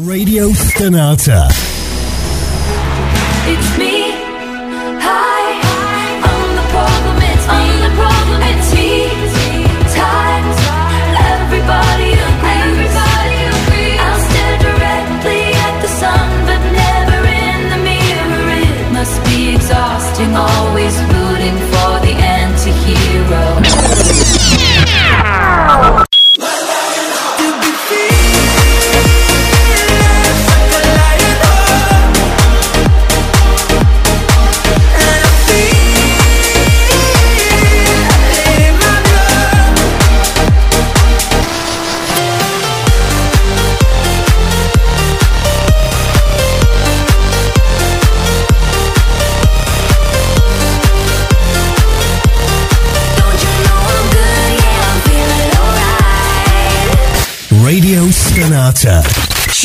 Radio Stonata. It's me.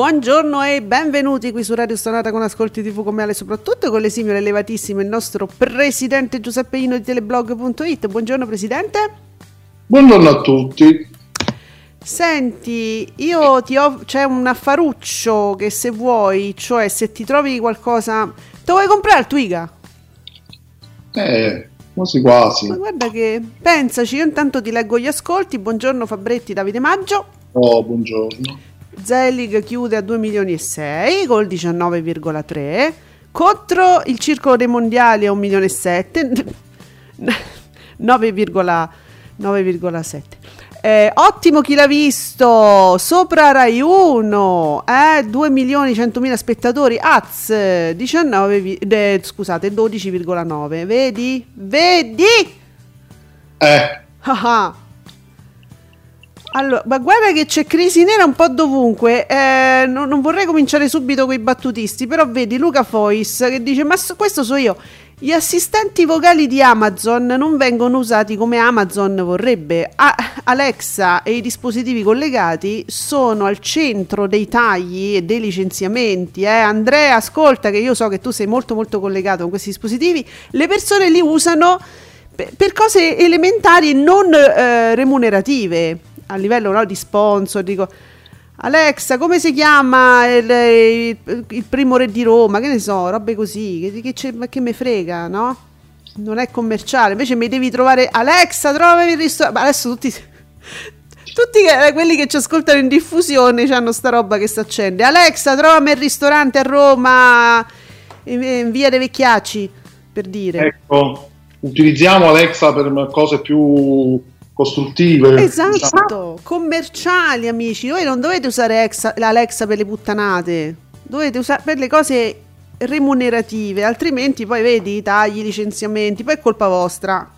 Buongiorno e benvenuti qui su Radio Stonata con Ascolti TV come Ale, soprattutto con l'esimio e elevatissimo il nostro presidente Giuseppe Ino di teleblog.it. Buongiorno presidente. Buongiorno a tutti. Senti, io ti ho c'è un affaruccio che se vuoi, cioè se ti trovi qualcosa, te vuoi comprare il Twiga? Eh, quasi quasi. Ma guarda che pensaci, io intanto ti leggo gli ascolti. Buongiorno Fabretti, Davide Maggio. Oh, buongiorno. Zelig chiude a 2 milioni e 6 col 19,3 contro il circolo dei mondiali a 1 milione e 7 9,7 eh, ottimo chi l'ha visto sopra Rai 1 eh, 2 milioni 100 mila spettatori Az 19 vi- eh, scusate 12,9 vedi? Vedi? Eh, Ah ah. Allora, ma guarda che c'è crisi nera un po' dovunque. eh, non, non vorrei cominciare subito con i battutisti, però vedi Luca Fois che dice: Ma so- questo so io. Gli assistenti vocali di Amazon non vengono usati come Amazon vorrebbe. A- Alexa e i dispositivi collegati sono al centro dei tagli e dei licenziamenti. eh. Andrea, ascolta che io so che tu sei molto molto collegato con questi dispositivi. Le persone li usano per, per cose elementari e non eh, remunerative a livello no, di sponsor. Dico, Alexa, come si chiama il, il- il primo re di Roma? Che ne so, robe così. Che, che, che me frega, no? Non è commerciale. Invece mi devi trovare Alexa, trovami il ristorante. Adesso tutti. Tutti che- quelli che ci ascoltano in diffusione hanno sta roba che si accende. Alexa, trovami il ristorante a Roma in, in via dei Vecchiacci. Per dire. ecco, utilizziamo Alexa per cose più costruttive. diciamo. Esatto, commerciali amici, voi non dovete usare Exa- l'Alexa per le puttanate, dovete usare per le cose remunerative, altrimenti poi vedi i tagli, i licenziamenti, poi è colpa vostra.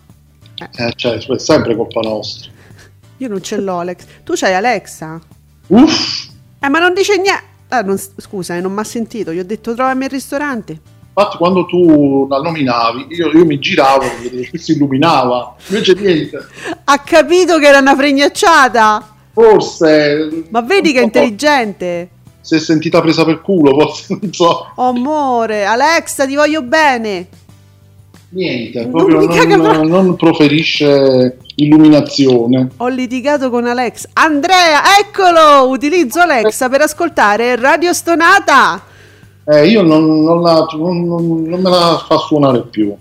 Eh, cioè, è sempre colpa nostra. Io non ce l'ho Alex, tu c'hai Alexa? Uff, Eh ma non dice niente, ah, non- scusa, eh, non mi ha sentito, gli ho detto trovami il ristorante. Infatti quando tu la nominavi, io, io mi giravo, che si illuminava. Invece niente. Ha capito che era una fregnacciata, Forse... ma vedi che è non intelligente. Si è sentita presa per culo, forse, non so. Oh, amore, Alexa ti voglio bene. Niente, Non proprio non, proprio. non proferisce illuminazione. Ho litigato con Alex. Andrea, eccolo! Utilizzo Alexa per ascoltare Radio Stonata. Eh, io non, non la- non- non- non me la fa suonare più.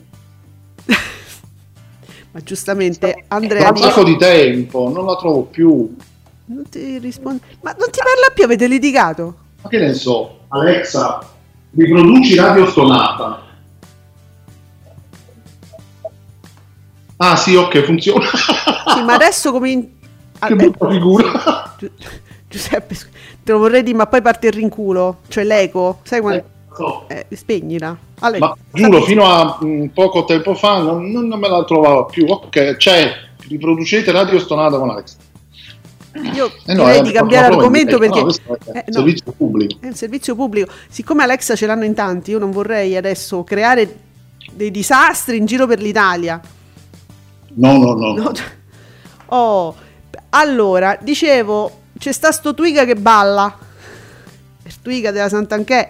Ma giustamente Andrea Da un sacco di tempo, non la trovo più. non ti risponde. Ma non ti parla più, avete litigato? Ma che ne so? Alexa, riproduci radio stonata. Ah sì, ok, funziona. Sì, ma adesso come che brutta figura. Giuseppe, te lo vorrei dire, ma poi parte il rinculo, cioè l'eco. Sai quando... Eh, spegnila. Ale, Ma giuro, fino a mm, poco tempo fa non, non- me la trovavo più. Ok, cioè, riproducete Radio Stonata con Alex. io Eh no, direi di cambiare argomento perché no, è eh, no, servizio pubblico. è un servizio pubblico. Siccome Alexa ce l'hanno in tanti, io non vorrei adesso creare dei disastri in giro per l'Italia. No, no, no. No. Oh, allora, dicevo, c'è sta sto Twiga che balla. Il Twiga della Sant'Anchè.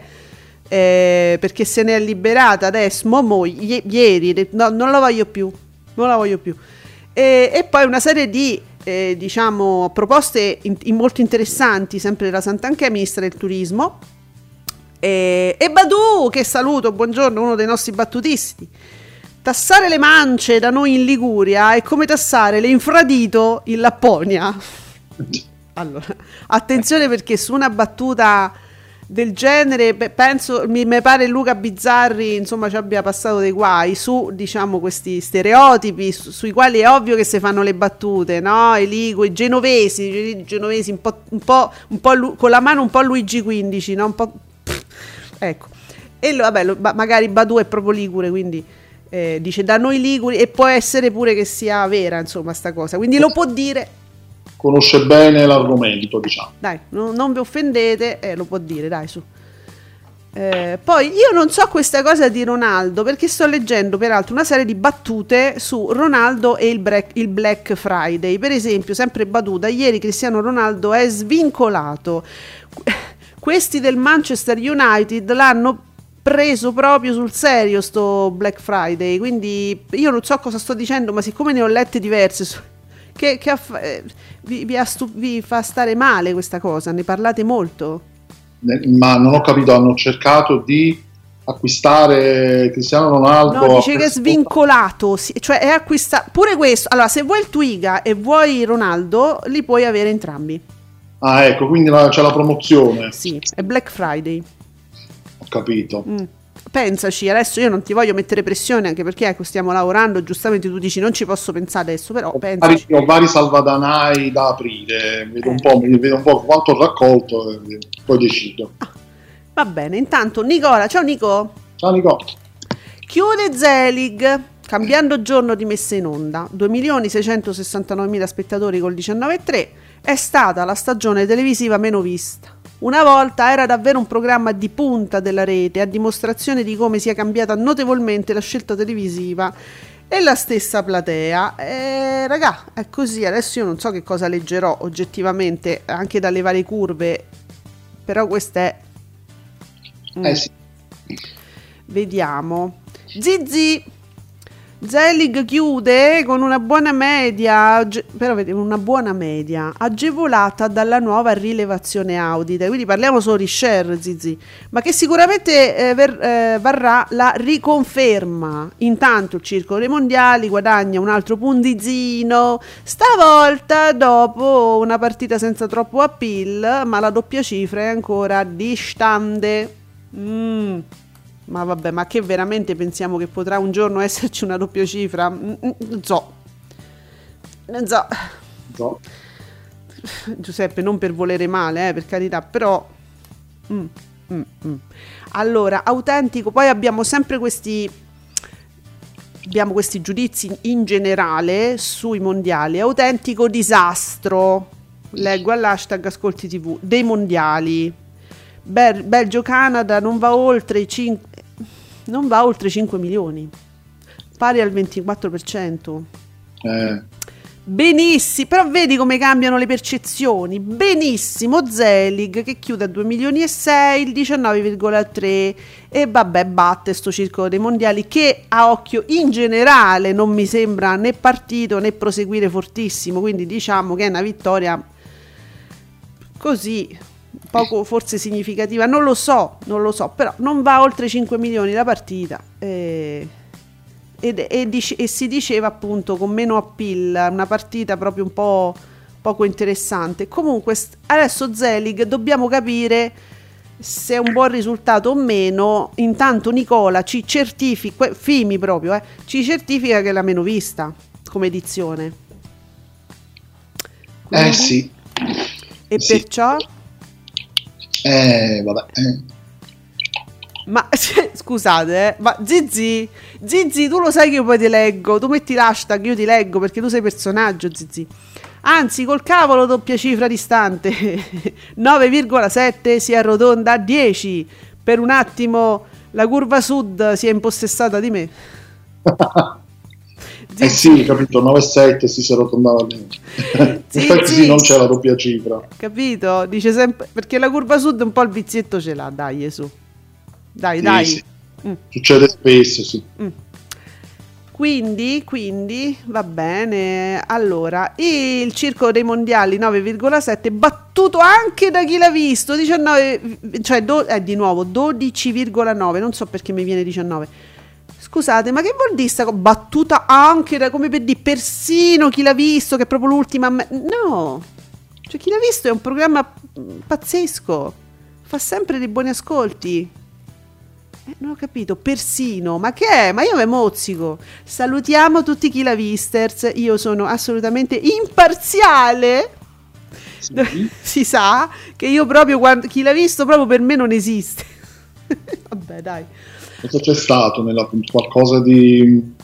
eh, perché se ne è liberata adesso, mo, mo, ie- ieri, no, non la voglio più, non la voglio più. E, e poi una serie di, eh, diciamo, proposte in- in molto interessanti, sempre della Sant'Anchè, ministra del turismo. E, e Badu, che saluto, buongiorno, uno dei nostri battutisti. Tassare le mance da noi in Liguria è come tassare le infradito in Lapponia. Allora, attenzione perché su una battuta del genere, penso, mi, mi pare Luca Bizzarri, insomma, ci abbia passato dei guai su, diciamo, questi stereotipi su- sui quali è ovvio che si fanno le battute, no? I liguri, i genovesi, i genovesi un po', un po', un po' lu- con la mano un po' Luigi XV, no? Un po'... ecco. E lo- vabbè, lo- ma- magari Badu è proprio ligure, quindi eh, dice da noi liguri e può essere pure che sia vera, insomma, sta cosa. Quindi lo può dire, Conosce bene l'argomento, diciamo. dai, no- non vi offendete, eh, lo può dire, dai, su. Eh, poi io non so questa cosa di Ronaldo perché sto leggendo peraltro una serie di battute su Ronaldo e il, Black- il Black Friday. Per esempio, sempre battuta, ieri Cristiano Ronaldo è svincolato. Questi del Manchester United l'hanno preso proprio sul serio sto Black Friday, quindi io non so cosa sto dicendo, ma siccome ne ho lette diverse che, che aff- eh, vi, vi astu- vi fa stare male questa cosa, ne parlate molto? Ma non ho capito, hanno cercato di acquistare Cristiano Ronaldo. No, dice che è svincolato, sì, cioè è acquistato pure questo. Allora, se vuoi il Twiga e vuoi Ronaldo, li puoi avere entrambi. Ah, ecco, quindi la- c'è la promozione. Sì, è Black Friday. Ho capito. Mm. Pensaci, adesso io non ti voglio mettere pressione anche perché ecco, stiamo lavorando, giustamente tu dici non ci posso pensare adesso, però Ho vari, pensaci. ho vari salvadanai da aprire, vedo, un Eh. po', mi vedo un po' quanto ho raccolto e poi decido. Va bene, intanto Nicola, ciao Nico. Ciao Nico. Chiude Zelig, cambiando giorno di messa in onda, 2.669.000 spettatori col 19,3, è stata la stagione televisiva meno vista. Una volta era davvero un programma di punta della rete, a dimostrazione di come sia cambiata notevolmente la scelta televisiva e la stessa platea. E raga, è così, adesso io non so che cosa leggerò oggettivamente, anche dalle varie curve, però questa è... Mm. Eh sì, Vediamo. Zizi. Zelig chiude con una buona media, però vediamo una buona media, agevolata dalla nuova rilevazione audita. Quindi parliamo solo di share, Zizi, ma che sicuramente eh, ver- eh, varrà la riconferma. Intanto il Circolo dei Mondiali guadagna un altro puntizzino, stavolta dopo una partita senza troppo appeal, ma la doppia cifra è ancora distante. Mm. Ma vabbè, ma che veramente pensiamo che potrà un giorno esserci una doppia cifra? Mm, mm, Non so. Non so. no. Giuseppe, non per volere male, eh, per carità, però... Mm, mm, mm. Allora, autentico, poi abbiamo sempre questi... Abbiamo questi giudizi in generale sui mondiali. Autentico disastro. Leggo all'hashtag Ascolti TV. Dei mondiali. Bel- Belgio-Canada non va oltre i 5... Non va oltre i 5 milioni. Pari al 24%. Eh, Benissimo, però vedi come cambiano le percezioni. Benissimo, Zelig che chiude a 2 milioni e 6, il 19,3 e vabbè batte sto circolo dei mondiali che a occhio in generale non mi sembra né partito né proseguire fortissimo, quindi diciamo che è una vittoria così poco forse significativa, non lo so, non lo so, però non va oltre i 5 milioni la partita. eh, ed- e, dice- e si diceva appunto con meno appeal, una partita proprio un po' poco interessante. Comunque adesso Zelig dobbiamo capire se è un buon risultato o meno. Intanto Nicola ci certifica, Fimi proprio, eh, ci certifica che è la meno vista come edizione. eh Quindi- sì, E sì. perciò eh, vabbè. eh. Ma scusate, eh, ma Zizi, Zizi, tu lo sai che io poi ti leggo, tu metti l'hashtag, io ti leggo perché tu sei personaggio, Zizi. Anzi, col cavolo doppia cifra distante, 9,7 si arrotonda a 10. Per un attimo la curva sud si è impossessata di me. Eh sì, capito, 9,7 si si arrotondava bene. In Sì, sì. sì, non c'è la doppia cifra. Capito? Dice sempre perché la curva sud un po' il vizietto ce l'ha, dai, su. Dai, Sì, dai. sì. Mm. Succede spesso, sì. Quindi, quindi, va bene. Allora, il circolo dei mondiali 9,7 battuto anche da chi l'ha visto, 19, cioè do- eh, di nuovo 12,9, non so perché mi viene 19. Scusate, ma che vuol dire sta battuta anche da come per dire persino chi l'ha visto, che è proprio l'ultima me- No. Cioè chi l'ha visto è un programma mm, pazzesco. Fa sempre dei buoni ascolti. Eh, non ho capito, persino, ma che è? Ma io me mozzico. Salutiamo tutti chi l'ha visters, io sono assolutamente imparziale. Si sa che io proprio quando chi l'ha visto proprio per me non esiste. Vabbè, dai. Cosa c'è stato nella qualcosa di...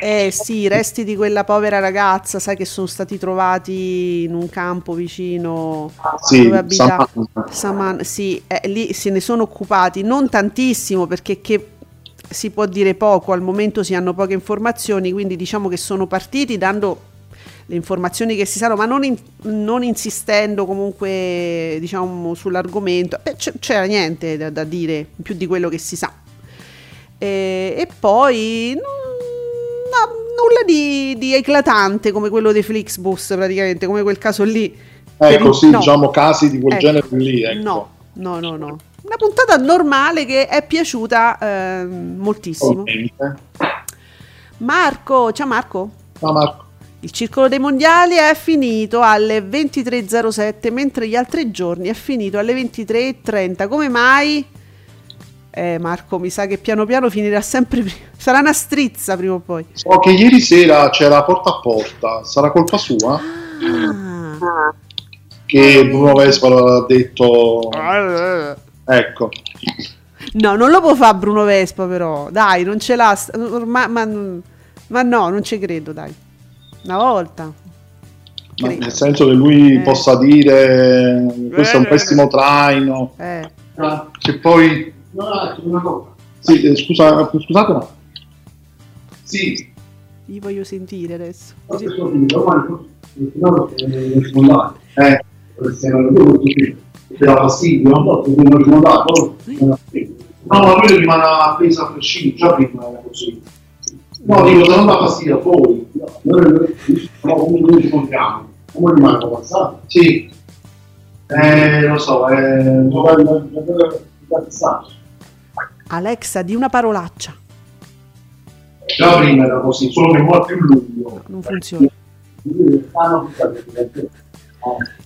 Eh sì, i resti di quella povera ragazza, sai che sono stati trovati in un campo vicino Sì, dove abita Saman. Saman, sì, eh, lì se ne sono occupati, non tantissimo perché che si può dire poco, al momento si hanno poche informazioni, quindi diciamo che sono partiti dando le informazioni che si sanno, ma non, in- non insistendo comunque diciamo sull'argomento, Beh, c- c'era niente da, da dire più di quello che si sa. E, e poi no, nulla di, di eclatante come quello dei Flixbus, praticamente, come quel caso lì. Ecco, il- sì, no. diciamo casi di quel Ecco, genere lì. Ecco. No, no, no, no. Una puntata normale che è piaciuta ehm, moltissimo. Ovviamente. Marco, ciao Marco. Ah, Marco. Il circolo dei mondiali è finito alle 23.07, mentre gli altri giorni è finito alle 23.30. Come mai? Eh, Marco, mi sa che piano piano finirà sempre prima. Sarà una strizza prima o poi. So che ieri sera c'era porta a porta, sarà colpa sua? Ah. Che Bruno Vespa ha detto... Ecco, No, non lo può fare Bruno Vespa, però. Dai, non ce l'ha. orma- ma, ma no, non ci credo, dai. Una volta. ma nel senso che lui Eh. possa dire questo è un pessimo traino, Eh. che poi... Sì, eh, scusa, scusate, ma... Sì, Io voglio sentire adesso. Così- Eh, dà fastidio, non so, se non ricordato, no, ma lui rimane appesa a prescindere, già prima era così. No, dico, se non dà fastidio a voi, noi siamo comunque ci contiamo, come rimane passato? Sì, eh, lo so, eh, non Alexa, di una parolaccia. Già prima era così, solo che è molto più lungo. Non funziona.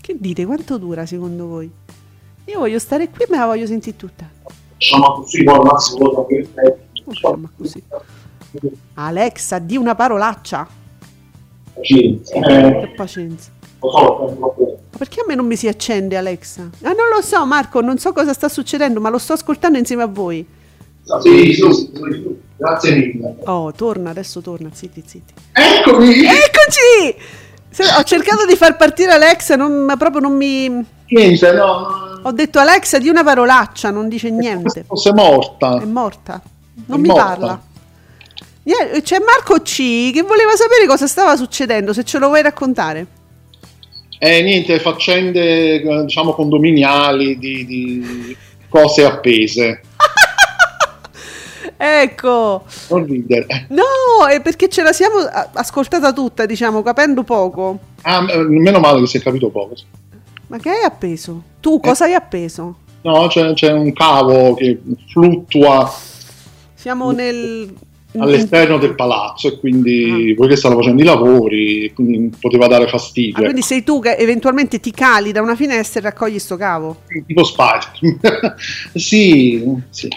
Che dite? Quanto dura secondo voi? Io voglio stare qui, me la voglio sentire tutta. Facciamo così, poi al massimo Insomma, così. Alexa, di una parolaccia. Sì, Che eh, pazienza. lo so. Ma perché a me non mi si accende Alexa? Ah, non lo so, Marco, non so cosa sta succedendo, ma lo sto ascoltando insieme a voi. Sì, sì, sì, sì, grazie mille. Oh, torna, adesso torna, zitti, zitti. Eccomi! Eccoci! Se- ho cercato di far partire Alexa, non- ma proprio non mi... niente, no, Ho detto Alexa di una parolaccia, non dice niente. fosse morta. È morta. Non È mi morta. parla. C'è Marco C che voleva sapere cosa stava succedendo, se ce lo vuoi raccontare. Eh, niente, faccende, diciamo, condominiali di, di cose appese. Ecco. Non ridere. No, è perché ce la siamo ascoltata tutta, diciamo, capendo poco. Ah, eh, meno male che si è capito poco. Ma che hai appeso? Tu cosa hai appeso? No, c'è, c'è un cavo che fluttua Siamo nel... all'esterno del palazzo e quindi poiché stanno facendo i lavori, quindi poteva dare fastidio. Ah, quindi sei tu che eventualmente ti cali da una finestra e raccogli sto cavo. Tipo Spider. sì, sì.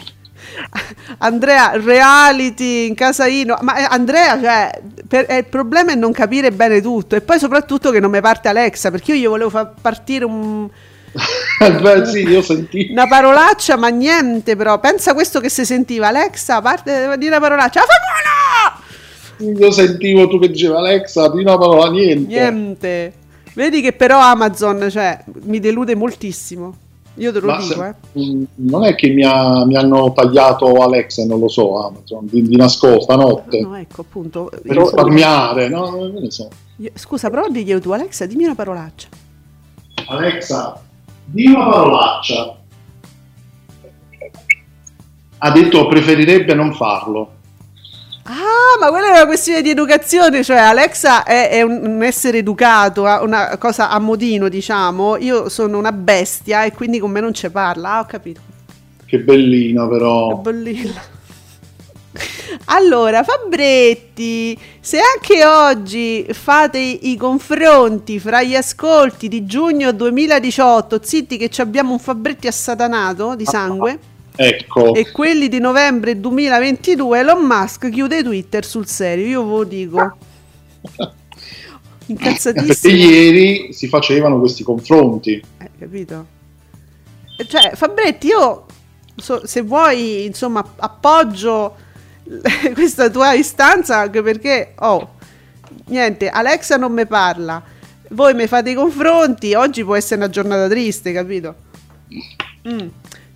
Andrea, reality in casa Ino. Ma eh, Andrea, cioè, per- eh, il problema è non capire bene tutto. E poi soprattutto che non mi parte Alexa, perché io gli volevo far partire un, Beh, sì. Una parolaccia, ma niente però. Pensa questo che si sentiva. Alexa, parte di una parolaccia. Famola! Io sentivo tu che dicevi Alexa, di una parola niente. Niente. Vedi che però Amazon, cioè, mi delude moltissimo. Io te lo Ma dico, se- eh. mh, non è che mi, ha- mi hanno tagliato Alexa, non lo so, Amazon, di, di nascosta, notte, No, ecco, appunto. per risparmiare, no? Non ne so. io- Scusa, però diglielo tu, Alexa, dimmi una parolaccia. Alexa, di una parolaccia. Ha detto preferirebbe non farlo. Ah, ma quella è una questione di educazione, cioè Alexa è, è un, un essere educato, una cosa a modino, diciamo. Io sono una bestia e quindi con me non ci parla. Ah, ho capito. Che bellina Che però. bellina. Allora, Fabretti, se anche oggi fate i confronti fra gli ascolti di giugno 2018, zitti che ci abbiamo un Fabretti assatanato di sangue, Ecco, e quelli di novembre 2022, Elon Musk chiude Twitter sul serio, io ve lo dico. perché Incazzatissimo. ieri si facevano questi confronti. Eh, capito? Cioè, Fabretti, io so- se vuoi, insomma, appoggio questa tua istanza anche perché, oh, niente, Alexa non mi parla, voi mi fate i confronti, oggi può essere una giornata triste, capito? Mm.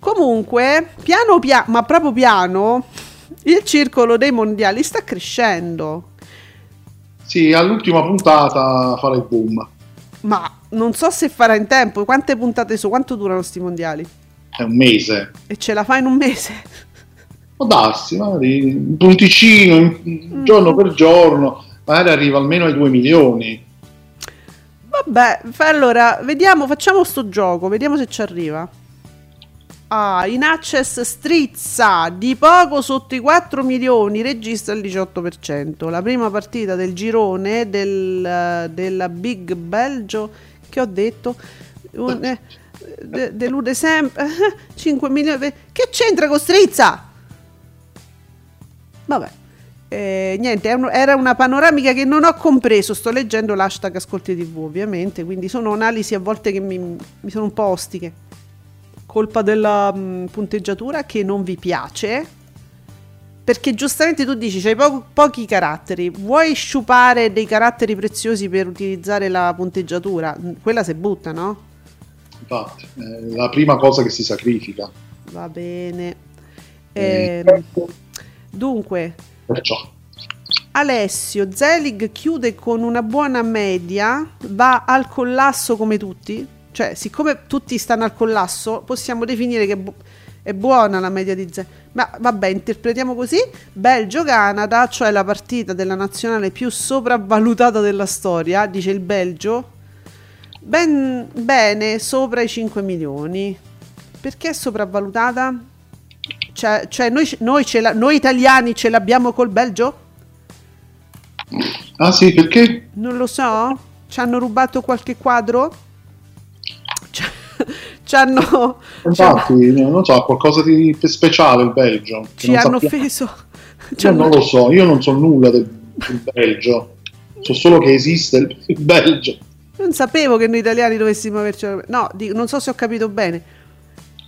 Comunque, piano piano, ma proprio piano, il circolo dei mondiali sta crescendo. Sì, all'ultima puntata farà il boom. Ma non so se farà in tempo. Quante puntate sono? Quanto durano sti mondiali? È un mese. E ce la fa in un mese? Può darsi, magari un punticino, in- giorno per giorno, magari arriva almeno ai 2 milioni. Vabbè, allora, vediamo, facciamo sto gioco, vediamo se ci arriva. Ah, in access strizza di poco sotto i 4 milioni, registra il 18%. La prima partita del girone del, della Big Belgio, che ho detto, un- eh, de- delude sempre 5 milioni. Che c'entra con strizza? Vabbè. Eh, niente, era una panoramica che non ho compreso. Sto leggendo l'hashtag Ascolti TV, ovviamente. Quindi sono analisi a volte che mi, mi sono un po' ostiche. Colpa della mh, punteggiatura che non vi piace. Perché giustamente tu dici c'hai po- pochi caratteri. Vuoi sciupare dei caratteri preziosi per utilizzare la punteggiatura? Mm, Quella si butta, no? Infatti, è la prima cosa che si sacrifica. Va bene. Eh. Dunque, Perciò. Alessio Zelig chiude con una buona media, va al collasso come tutti, cioè siccome tutti stanno al collasso possiamo definire che è, bu- è buona la media di Zelig, ma vabbè interpretiamo così, Belgio-Canada, cioè la partita della nazionale più sopravvalutata della storia, dice il Belgio, ben, bene sopra i 5 milioni, perché è sopravvalutata? Cioè, cioè noi, noi la- noi italiani ce l'abbiamo col Belgio? Ah sì, perché? Non lo so. Ci hanno rubato qualche quadro? Ci, hanno, Infatti, non so, qualcosa di speciale il Belgio. ci hanno sappiamo. offeso. ci Io non lo so, io non so nulla del, del Belgio. So solo che esiste il, il Belgio. Non sapevo che noi italiani dovessimo averci. No, dico, non so se ho capito bene.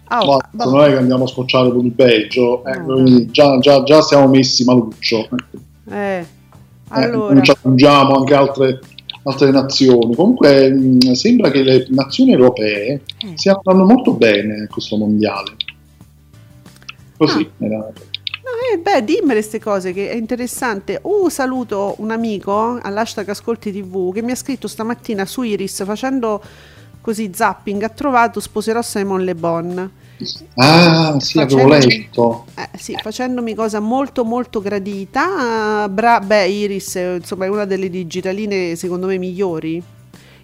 Ah, oh, Ma vabbè. non è che andiamo a scocciare con il Belgio, eh, No, noi già, già- già siamo messi maluccio. Eh, Eh, allora, non ci aggiungiamo anche altre, altre nazioni. Comunque mh, sembra che le nazioni europee Eh. stiano andando molto bene questo mondiale. Così. Ah. era- eh, beh, dimmele queste cose che è interessante. Uh, saluto un amico all'hashtag Ascolti TV che mi ha scritto stamattina su Iris facendo così zapping. Ha trovato Sposerò Simon Le Bon. Ah, sì, avevo Facendo- letto. Eh, sì, facendomi cosa molto molto gradita. Bra- beh, Iris eh, insomma è una delle digitaline secondo me migliori.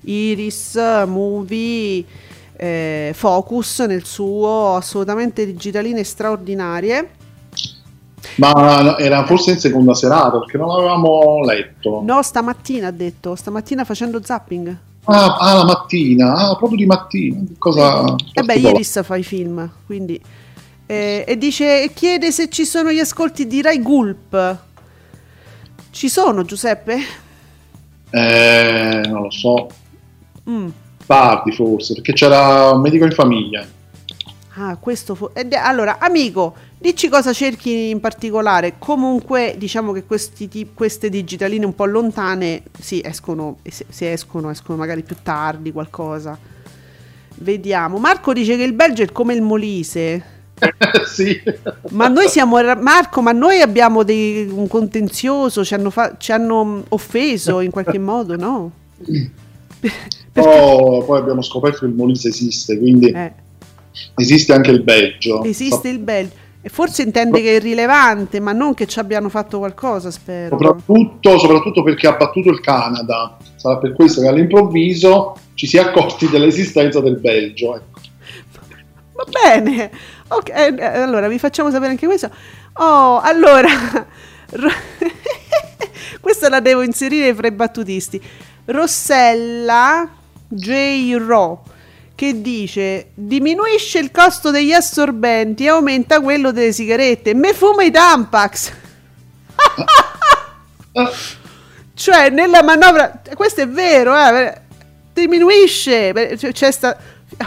Iris, Movie, eh, Focus nel suo, assolutamente digitaline straordinarie. Ma era forse in seconda serata perché non l'avevamo letto. No, stamattina ha detto, stamattina facendo zapping. Ah, ah, la mattina, ah, proprio di mattina. Cosa E beh. Iris fa i film, quindi... eh, e dice, chiede se ci sono gli ascolti di Rai Gulp. Ci sono, Giuseppe? Eh, non lo so. Mm. tardi forse, perché c'era un medico in famiglia. Ah, questo fu- è- allora, amico, dici cosa cerchi in particolare. Comunque, diciamo che questi queste digitaline un po' lontane, sì, escono, se, escono, escono magari più tardi, qualcosa. Vediamo. Marco dice che il Belgio è come il Molise. sì. Ma noi siamo, Marco, ma noi abbiamo dei- un contenzioso, ci hanno, fa- ci hanno offeso in qualche modo, no? Poi, poi abbiamo scoperto che il Molise esiste, quindi Eh, esiste anche il Belgio. esiste il Belgio. E forse intende che è irrilevante, ma non che ci abbiano fatto qualcosa, spero. Soprattutto, soprattutto perché ha battuto il Canada. Sarà per questo che all'improvviso ci si è accorti dell'esistenza del Belgio. ecco. Va bene, ok, eh, allora vi facciamo sapere anche questo. Oh, allora, questa la devo inserire fra i battutisti. Rossella J. Ro che dice diminuisce il costo degli assorbenti e aumenta quello delle sigarette. Me fuma i Tampax. cioè, nella manovra, questo è vero, eh, diminuisce, c'è- sta,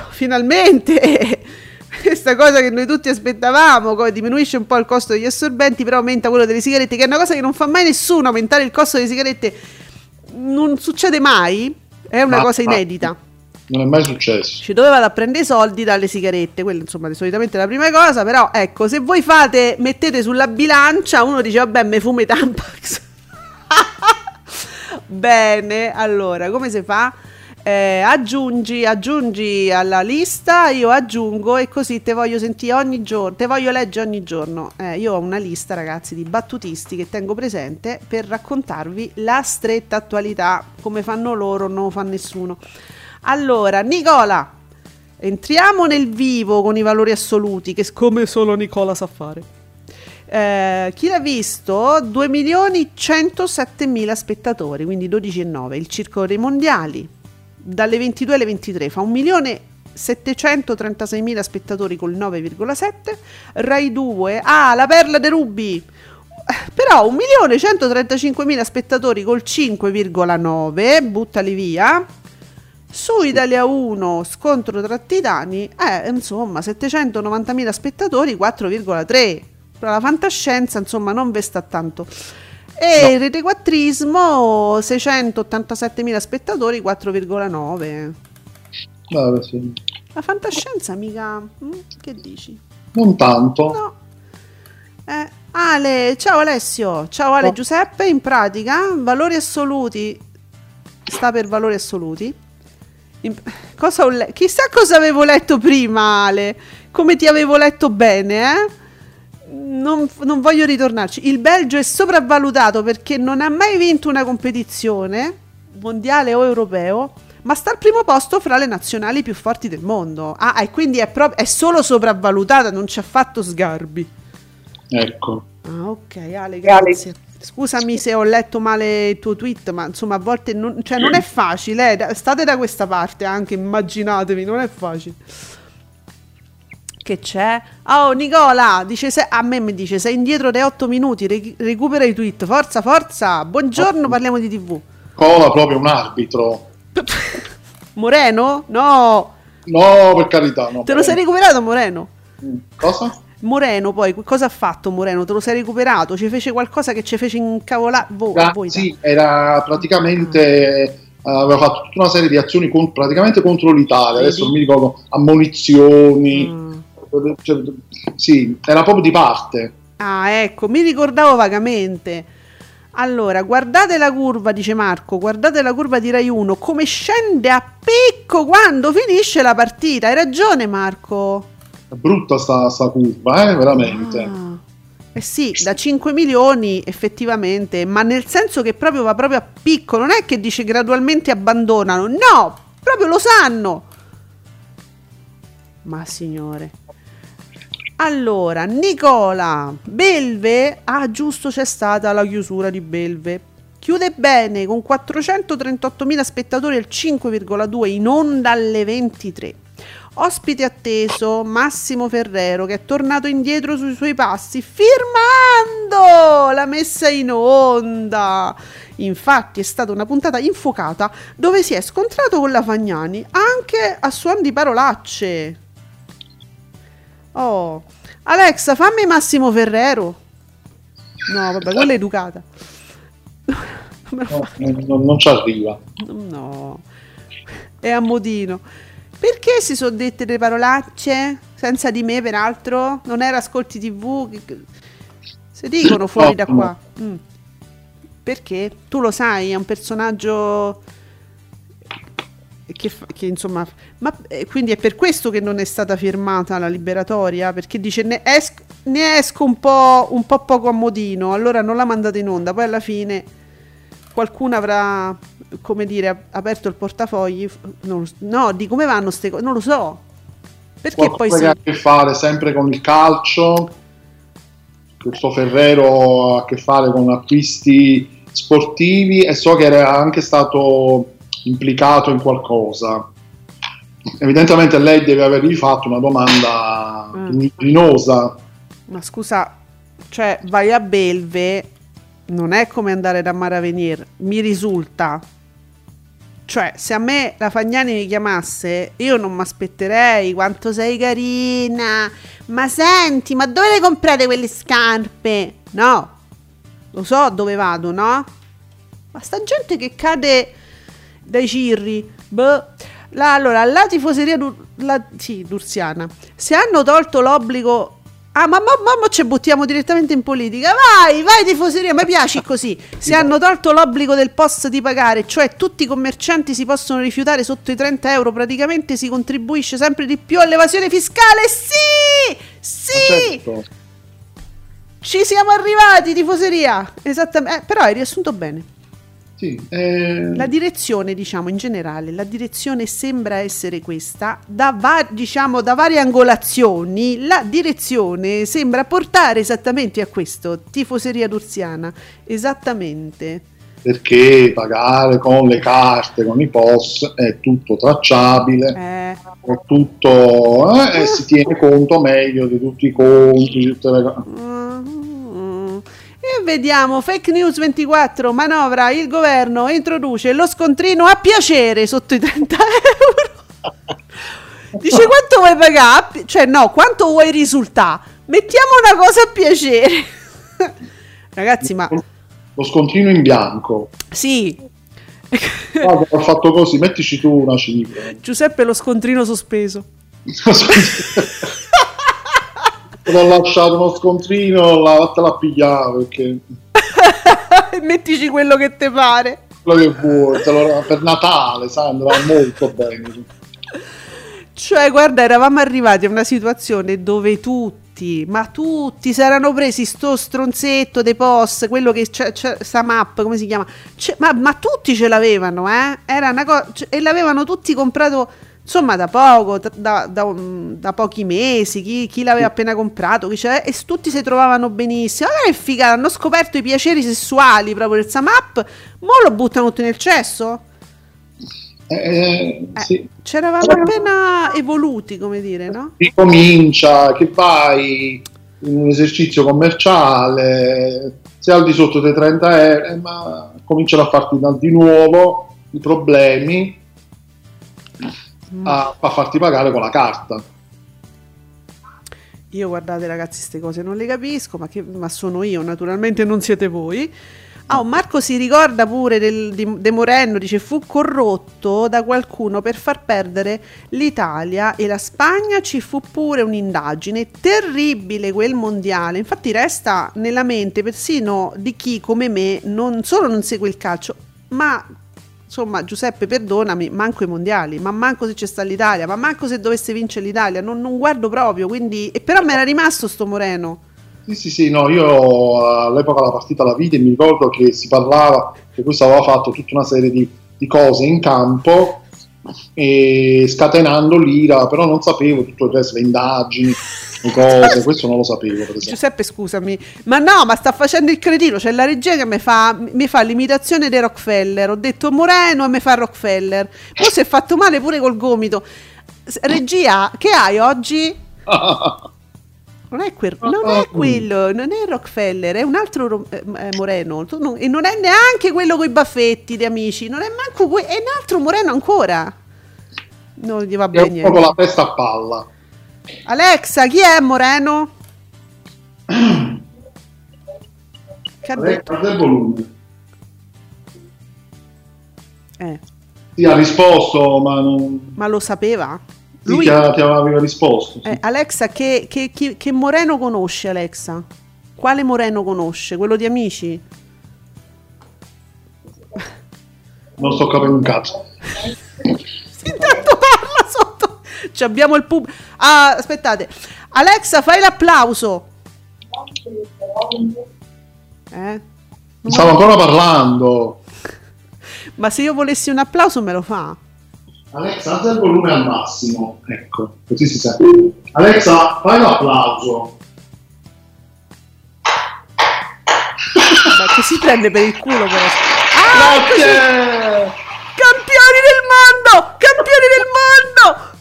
finalmente questa cosa che noi tutti aspettavamo, come diminuisce un po' il costo degli assorbenti, però aumenta quello delle sigarette, che è una cosa che non fa mai nessuno, aumentare il costo delle sigarette non succede mai, è una Ma- cosa ma- inedita. Non è mai successo. Ci doveva da prendere i soldi dalle sigarette, quella insomma è solitamente la prima cosa, però ecco, se voi fate, mettete sulla bilancia, uno dice vabbè me fumo i Tampax. Bene, allora, come si fa? Eh, aggiungi, aggiungi alla lista, io aggiungo e così te voglio sentire ogni giorno, te voglio leggere ogni giorno. Eh, io ho una lista, ragazzi, di battutisti che tengo presente per raccontarvi la stretta attualità, come fanno loro, non lo fa nessuno. Allora, Nicola, entriamo nel vivo con i valori assoluti, che come solo Nicola sa fare. Eh, chi l'ha visto? 2 milioni 107 mila spettatori, quindi 12,9. Il circo dei mondiali, dalle 22 alle 23, fa 1 milione 736 mila spettatori col 9,7. Rai 2, ah, la perla de Rubi. Però 1 milione 135 mila spettatori col 5,9, buttali via. Su Italia 1, scontro tra titani, eh, insomma, 790.000 spettatori, 4,3. Però la fantascienza, insomma, non ve sta tanto. E il rete quattrismo, 687.000 spettatori, 4,9. Vabbè, sì. La fantascienza, mica... mm, Che dici? Non tanto. No. Eh, Ale, ciao Alessio, ciao Ale Oh. Giuseppe, in pratica, valori assoluti, sta per valori assoluti. Cosa ho le- Chissà cosa avevo letto prima Ale, come ti avevo letto bene, eh? Non, non voglio ritornarci. Il Belgio è sopravvalutato perché non ha mai vinto una competizione mondiale o europeo, ma sta al primo posto fra le nazionali più forti del mondo. Ah, e quindi è, proprio è solo sopravvalutata, non ci ha fatto sgarbi. Ecco. Ah, ok, Ale, grazie. Scusami se ho letto male il tuo tweet, ma insomma a volte non, cioè, non è facile. eh, State da questa parte anche, immaginatevi, non è facile. Che c'è? Oh, Nicola, dice se- a me mi dice sei indietro dai 8 minuti, re- recupera i tweet. Forza, forza. Buongiorno, parliamo di TV. Cola proprio un arbitro. Moreno? No, No, per carità. No, te lo sei recuperato Moreno? Cosa? Moreno poi, cosa ha fatto Moreno? Te lo sei recuperato? Ci fece qualcosa che ci fece incavolare? Vo- Ah, voi, sì, era praticamente eh, aveva fatto tutta una serie di azioni con- praticamente contro l'Italia. Adesso Vedi? non mi ricordo ammonizioni. Mm. cioè, sì, era proprio di parte. Ah, ecco, mi ricordavo vagamente. Allora, guardate la curva, dice Marco, guardate la curva di Rai 1, come scende a picco quando finisce la partita. Hai ragione, Marco. Brutta sta, sta curva, eh, veramente. Ah. Eh sì, da 5 milioni effettivamente, ma nel senso che proprio va proprio a picco, non è che dice gradualmente abbandonano, no, proprio lo sanno. Ma signore. Allora, Nicola, Belve, ah giusto c'è stata la chiusura di Belve. Chiude bene con 438.000 spettatori al 5,2 in onda alle 23. Ospite atteso Massimo Ferrero che è tornato indietro sui suoi passi firmando la messa in onda. Infatti è stata una puntata infuocata dove si è scontrato con la Fagnani anche a suon di parolacce. Oh, Alexa, fammi Massimo Ferrero. No, vabbè, quella è educata. No, non, non ci arriva. No, è a modino. Perché si sono dette le parolacce? Senza di me, peraltro? Non era ascolti tv? Si dicono fuori da qua. Mm. Perché? Tu lo sai, è un personaggio che, fa- che, insomma... Ma eh, quindi è per questo che non è stata firmata la liberatoria? Perché dice ne, esc- ne esco un po', un po' poco a modino, allora non la mandate in onda, poi alla fine qualcuno avrà, come dire, ap- aperto il portafogli. non no, di come vanno queste cose, non lo so. Perché poi Qualcosa si... che ha a che fare sempre con il calcio. Questo Ferrero ha a che fare con acquisti sportivi e so che era anche stato implicato in qualcosa. Evidentemente lei deve avergli fatto una domanda Mm. inglinosa. Ma scusa, cioè vai a Belve, non è come andare da Maravenir, mi risulta. Cioè, se a me la Fagnani mi chiamasse, io non mi aspetterei quanto sei carina. Ma senti, ma dove le comprate quelle scarpe? No, lo so dove vado, no? Ma sta gente che cade dai cirri. Boh. La- allora, la tifoseria dur- la- sì, dursiana. Se hanno tolto l'obbligo. Ah, ma, ma, ma- ma ci buttiamo direttamente in politica. Vai, vai, tifoseria, mi piaci così. Se hanno tolto l'obbligo del post di pagare, cioè tutti i commercianti si possono rifiutare sotto i 30 euro, praticamente si contribuisce sempre di più all'evasione fiscale. Sì! Sì! Certo. Ci siamo arrivati, tifoseria. Esattamente. Eh, però hai riassunto bene. Sì, eh, La direzione, diciamo, in generale, la direzione sembra essere questa, da, va- diciamo, da varie angolazioni, la direzione sembra portare esattamente a questo, tifoseria durziana, esattamente. perché pagare con le carte, con i POS è tutto tracciabile. Eh, è tutto eh, e si tiene conto meglio di tutti i conti di tutte le co- mm, vediamo, fake news 24, manovra, il governo introduce lo scontrino a piacere sotto i 30 euro. Dice quanto vuoi pagare? Cioè no, quanto vuoi risultare? Mettiamo una cosa a piacere. Ragazzi, ma lo scontrino in bianco sì. guarda ho fatto così mettici tu una cifra Giuseppe lo scontrino sospeso. ho lasciato uno scontrino la vattela a pigliare perché Mettici quello che te pare. quello che vuoi te lo- per Natale sai andrà molto bene Cioè, guarda, eravamo arrivati a una situazione dove tutti, ma tutti si erano presi sto stronzetto dei post, quello che c'è, c'è sta map, come si chiama? Ma, ma tutti ce l'avevano, eh? Era una cosa, e l'avevano tutti comprato, insomma, da poco, da, da- da pochi mesi, chi, chi l'aveva appena comprato, chi e tutti si trovavano benissimo. Ma che figata, hanno scoperto i piaceri sessuali proprio del Samap, mo lo buttano tutti nel cesso? Eh, eh, Eh, sì. C'eravamo appena evoluti, come dire, no? ricomincia che vai in un esercizio commerciale sei al di sotto dei 30 euro eh, ma cominciano a farti di nuovo i problemi a, a farti pagare con la carta. Io guardate ragazzi, queste cose non le capisco, ma, che, ma sono io, naturalmente non siete voi. Oh, Marco si ricorda pure del, di De Moreno, dice fu corrotto da qualcuno per far perdere l'Italia e la Spagna, ci fu pure un'indagine terribile quel mondiale, infatti resta nella mente persino di chi come me non solo non segue il calcio, ma insomma Giuseppe perdonami, manco i mondiali, ma manco se c'è sta l'Italia, ma manco se dovesse vincere l'Italia, non, non guardo proprio, quindi... E però mi era rimasto sto Moreno. sì sì sì no io all'epoca la partita la vidi e mi ricordo che si parlava che questo aveva fatto tutta una serie di, di cose in campo scatenando l'ira però non sapevo tutto il resto le indagini cose questo non lo sapevo Giuseppe scusami, ma no, ma sta facendo il cretino, c'è la regia che mi fa, mi fa l'imitazione dei Rockefeller, ho detto Moreno e mi fa Rockefeller, poi si è fatto male pure col gomito. Regia, che hai oggi? Non è, quel- non è quello, non è Rockefeller, è un altro ro- eh, eh, Moreno. Non- e non è neanche quello con i baffetti di amici, non è manco que- è un altro Moreno ancora. Non gli va È bene proprio niente. la testa a palla. Alexa, chi è Moreno? Che ha detto? Alexa, del volume. Eh, Sì, ha risposto, ma non... ma lo sapeva? Sì, Lui, ti, aveva risposto. sì. eh, Alexa, che, che- chi- che Moreno conosce Alexa? Quale Moreno conosce? Quello di amici? Non sto capendo un cazzo. Intanto parla sotto. Ci abbiamo il pub. Ah, aspettate. Alexa, fai l'applauso. Eh? Stavo ancora parlando. Ma se io volessi un applauso me lo fa. Alexa, alza il volume al massimo. Ecco, così si sente. Alexa, fai l'applauso. Ma si prende per il culo però. Ah, Grazie! campioni del mondo! Campioni del mondo!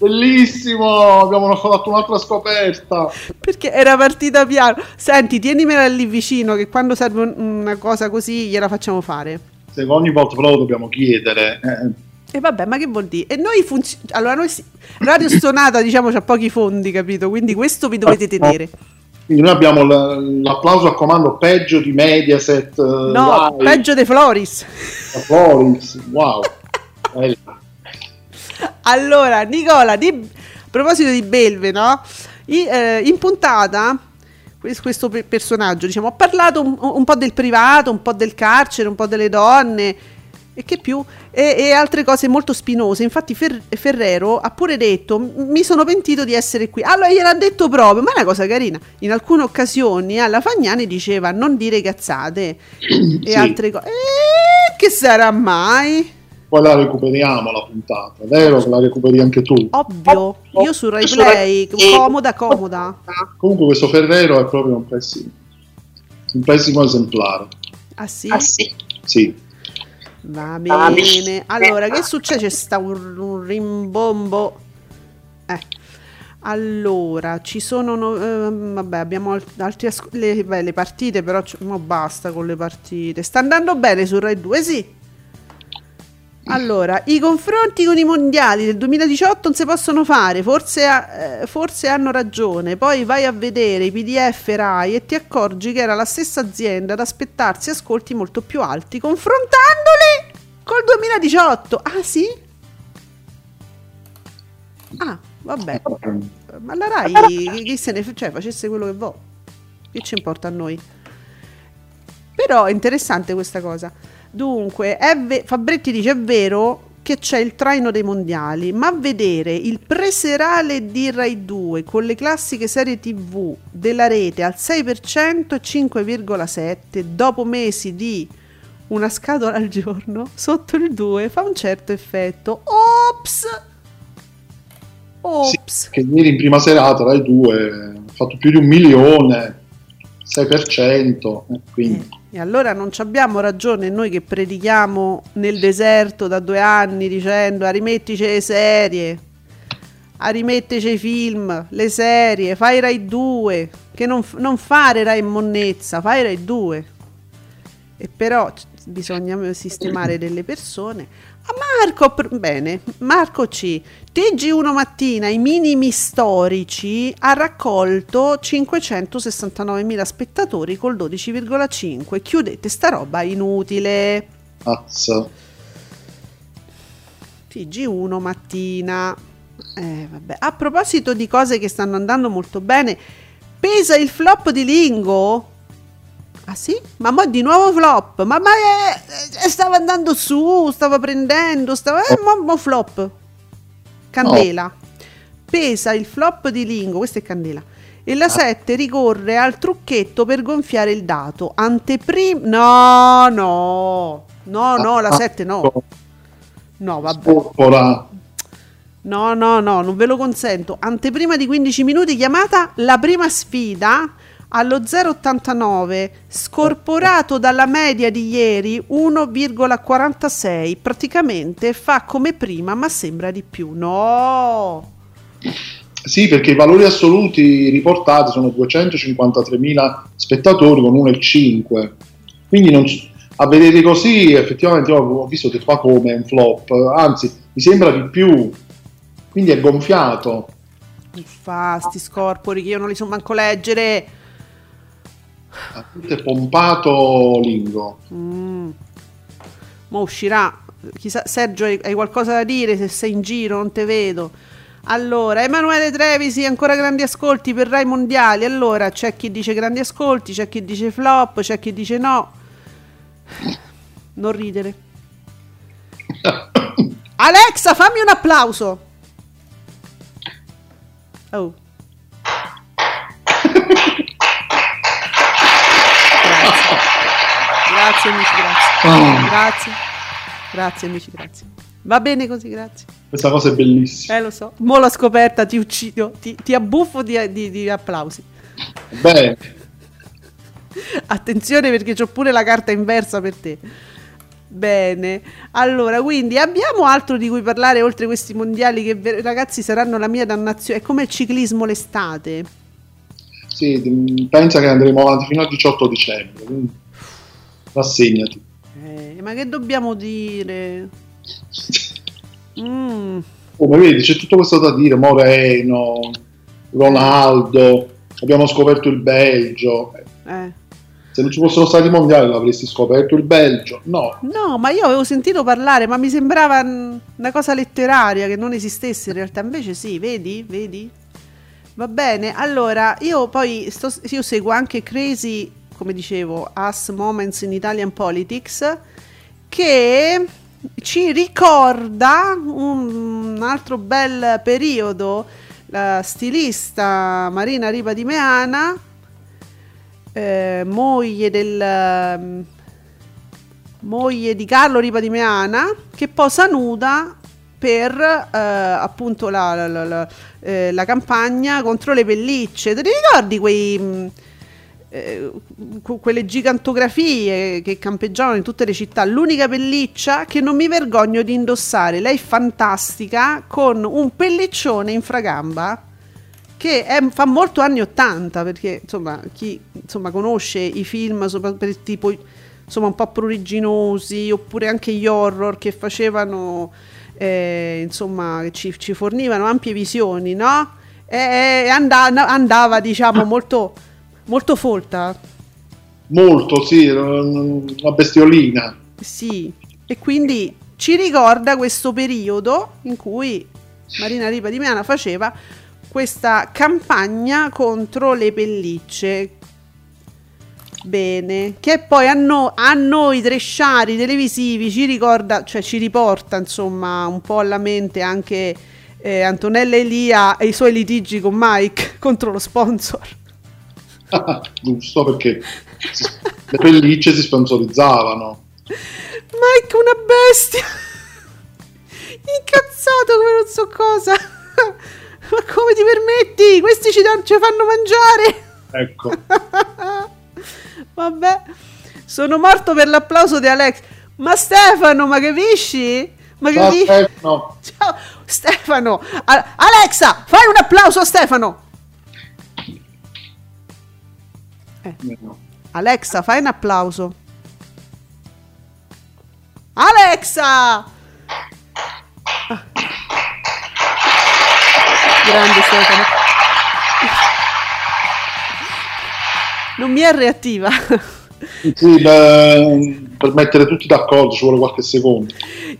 Bellissimo! Abbiamo fatto un'altra scoperta. Perché era partita piano. Senti, tienimela lì vicino che quando serve un- una cosa così gliela facciamo fare. Se ogni volta però lo dobbiamo chiedere. eh. E vabbè, ma che vuol dire? E noi funziona. Allora, noi si- Radio Stonata, diciamo, c'ha pochi fondi, capito? Quindi questo vi dovete tenere. Quindi noi abbiamo l- l'applauso a comando peggio di Mediaset. eh, No, Rai, peggio De Floris. Floris. Wow. Allora, Nicola, di- a proposito di Belve, no? I- eh, in puntata, quest- questo pe- personaggio, diciamo, ha parlato un, un po' del privato, un po' del carcere, un po' delle donne e che più, e, e altre cose molto spinose. Infatti Fer- Ferrero ha pure detto, mi sono pentito di essere qui. Allora gliel'ha detto proprio, ma è una cosa carina. In alcune occasioni alla Fagnani diceva non dire cazzate e Sì. altre cose. Eh, che sarà mai? Poi la recuperiamo la puntata, vero? Che la recuperi anche tu. Ovvio, io su Rai Play, comoda, comoda. Comunque questo Ferrero è proprio un pessimo, un pessimo esemplare. Ah sì? Ah sì. Sì. Va bene. Allora, che succede? C'è sta un, un rimbombo. Eh. Allora, ci sono... no- ehm, vabbè, abbiamo al- altri... asco- le, beh, le partite, però c- mo basta con le partite. Sta andando bene su Rai 2, sì. Allora, i confronti con i mondiali del 2018 non si possono fare, forse, eh, forse hanno ragione, poi vai a vedere i PDF Rai e ti accorgi che era la stessa azienda ad aspettarsi ascolti molto più alti, confrontandoli col 2018. Ah sì? Ah, vabbè, ma la Rai chi se ne f- cioè, facesse quello che vuole, che ci importa a noi? Però è interessante questa cosa. Dunque, ve- Fabretti dice: È vero che c'è il traino dei mondiali, ma vedere il preserale di Rai 2 con le classiche serie TV della rete al 6% e 5,7% dopo mesi di una scatola al giorno sotto il 2 fa un certo effetto. Ops! Ops! Che ieri in prima serata Rai 2 ha fatto più di un milione, 6%. eh, quindi. E allora non abbiamo ragione noi che predichiamo nel deserto da due anni dicendo a rimettici le serie, a rimettici i film, le serie, fai Rai 2, che non, non fare Rai Monnezza, fai Rai 2. E però bisogna sistemare delle persone. A Marco, bene, Marco C. TG1 mattina, i minimi storici, ha raccolto 569.000 spettatori col 12,5. Chiudete sta roba inutile. Azza. TG1 mattina. Eh. A proposito di cose che stanno andando molto bene, pesa il flop di Lingo? Ah sì? Ma mo di nuovo flop? Ma, ma eh, eh, stava andando su, stava prendendo, stava... Eh, mo, mo flop. Candela. Pesa il flop di Lingo, questa è Candela. E la 7 ricorre al trucchetto per gonfiare il dato. Anteprim... No, no. No, no, la 7 no. No, vabbè. No, no, no, non ve lo consento. Anteprima di 15 minuti chiamata La prima sfida allo 0,89, scorporato dalla media di ieri 1,46. Praticamente fa come prima, ma sembra di più. No! Sì, perché i valori assoluti riportati sono 253.000 spettatori con 1,5. Quindi non a vedere così effettivamente ho visto che fa come un flop, anzi mi sembra di più. Quindi è gonfiato. Fa sti scorpori che io non li so manco leggere. È pompato lingo. Mm. Ma uscirà. Chissà, Sergio, hai, hai qualcosa da dire? Se sei in giro, non te vedo. Allora, Emanuele Trevisi, ancora grandi ascolti per Rai Mondiali. Allora, c'è chi dice grandi ascolti, c'è chi dice flop, c'è chi dice no. Non ridere. Alexa, fammi un applauso. Oh. Grazie amici, grazie. Oh. Grazie. Grazie amici, grazie. Va bene così, grazie. Questa cosa è bellissima. Eh lo so. Mo l'ho scoperta, ti uccido, ti, ti abbuffo di, di- di applausi. Bene. Attenzione perché ho pure la carta inversa per te. Bene, allora quindi abbiamo altro di cui parlare oltre questi mondiali che ver- ragazzi saranno la mia dannazione. È come il ciclismo l'estate. Sì, pensa che andremo avanti fino al 18 dicembre. quindi Rassegnati. Eh, ma che dobbiamo dire? Mm, Come vedi, c'è tutto questo da dire. Moreno, Ronaldo, abbiamo scoperto il Belgio. eh. Se non ci fossero stati i mondiali l'avresti scoperto il Belgio? No. No, ma io avevo sentito parlare, ma mi sembrava una cosa letteraria che non esistesse in realtà. Invece sì, vedi? Vedi? Va bene, allora io poi sto- io seguo anche Crazy, come dicevo, Us Moments in Italian Politics, che ci ricorda un, altro bel periodo. La stilista Marina Riva di Meana, eh, moglie del ehm, moglie di Carlo Ripa di Meana che posa nuda per eh, appunto la, la- la- la- eh, campagna contro le pellicce. Te li ricordi quei, mh, eh, que- quelle gigantografie che campeggiavano in tutte le città? L'unica pelliccia che non mi vergogno di indossare, lei fantastica, con un pelliccione in fragamba che è- fa molto anni 80 perché insomma chi insomma, conosce i film per tipo insomma un po' pruriginosi oppure anche gli horror che facevano eh, insomma ci, ci fornivano ampie visioni no? e, e anda- andava diciamo molto molto folta Molto, sì, una bestiolina. sì e quindi ci ricorda questo periodo in cui Marina Ripa di Meana faceva questa campagna contro le pellicce. Bene, che poi a, no- a noi tresciari televisivi ci ricorda, cioè ci riporta insomma un po' alla mente anche eh, Antonella Elia e i suoi litigi con Mike contro lo sponsor. Giusto, perché le pellicce si sponsorizzavano. Mike una bestia! Incazzato come non so cosa! Ma come ti permetti? Questi ci, dan- ci fanno mangiare! Ecco. vabbè. Sono morto per l'applauso di Alex. Ma Stefano ma capisci? Ma Ciao, capisci? Stefano. ciao Stefano. Alexa fai un applauso a Stefano Alexa fai un applauso. Alexa! Ah. grande Stefano. Non mi è reattiva. Sì, beh, per mettere tutti d'accordo ci vuole qualche secondo.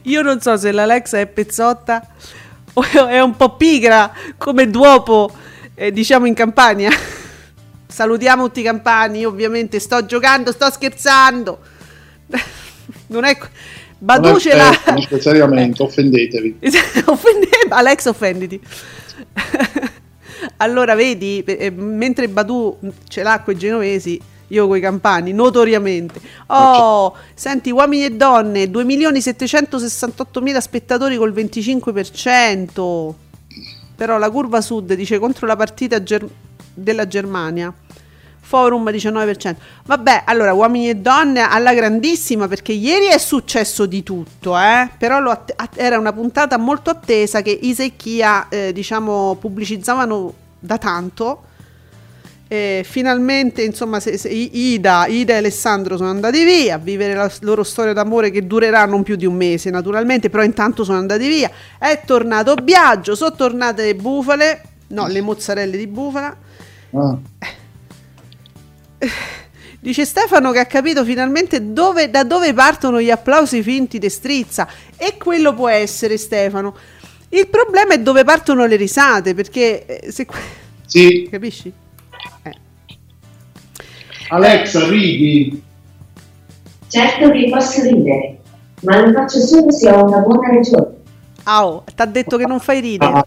io non so se l'Alexa è pezzotta o è un po' pigra come Duopo eh, diciamo in Campania salutiamo tutti i campani ovviamente sto giocando sto scherzando. Non è Badu ce l'ha seriamente, offendetevi. Offende- Alex offenditi. Allora vedi eh, mentre Badu ce l'ha con i genovesi io con i campani notoriamente. Oh senti uomini e donne 2.768.000 spettatori col 25% però la curva sud dice contro la partita ger- della Germania Forum 19%. Vabbè, allora uomini e donne alla grandissima perché ieri è successo di tutto, eh? però att- era una puntata molto attesa che Isa e eh, diciamo pubblicizzavano da tanto. E finalmente, insomma, se- se Ida, Ida e Alessandro sono andati via a vivere la loro storia d'amore che durerà non più di un mese, naturalmente, però intanto sono andati via. È tornato Biagio, sono tornate le bufale, no, le mozzarelle di bufala. Ah. Dice Stefano che ha capito finalmente dove- da dove partono gli applausi finti di strizza. E quello può essere, Stefano. Il problema è dove partono le risate, perché eh, se... Sì, Capisci? Eh. Alexa, ridi. Certo che posso ridere, ma lo faccio solo se ho una buona ragione. Ah, oh, t'ha detto che non fai ridere. Ah.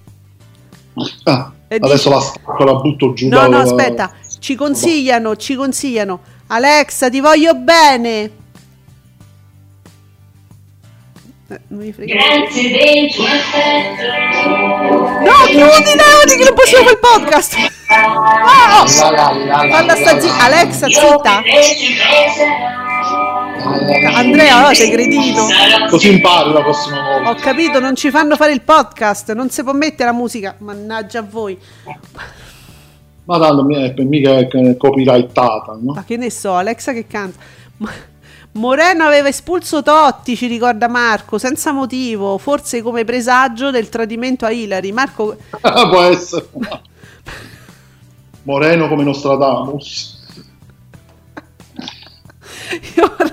Ah, adesso la stacco, la butto giù. No, dal- no, aspetta, ci consigliano, ci consigliano. Alexa, ti voglio bene. Eh, non mi frega. Grazie del tuo. No, chiudi, Leoni, che non possiamo fare il podcast. No! La, la, la, la, Falla sta la, zitta. la. Alexa, zitta. Andrea, oh, sei sarò Così impari la prossima volta. Ho capito, non ci fanno fare il podcast, non si può mettere la musica. Mannaggia a voi. Ma tanto per mica è copyrightata, no? Ma che ne so, Alexa che canta. Moreno aveva espulso Totti, ci ricorda Marco, senza motivo, forse come presagio del tradimento a Ilari. Marco, Può essere. Moreno come Nostradamus. io-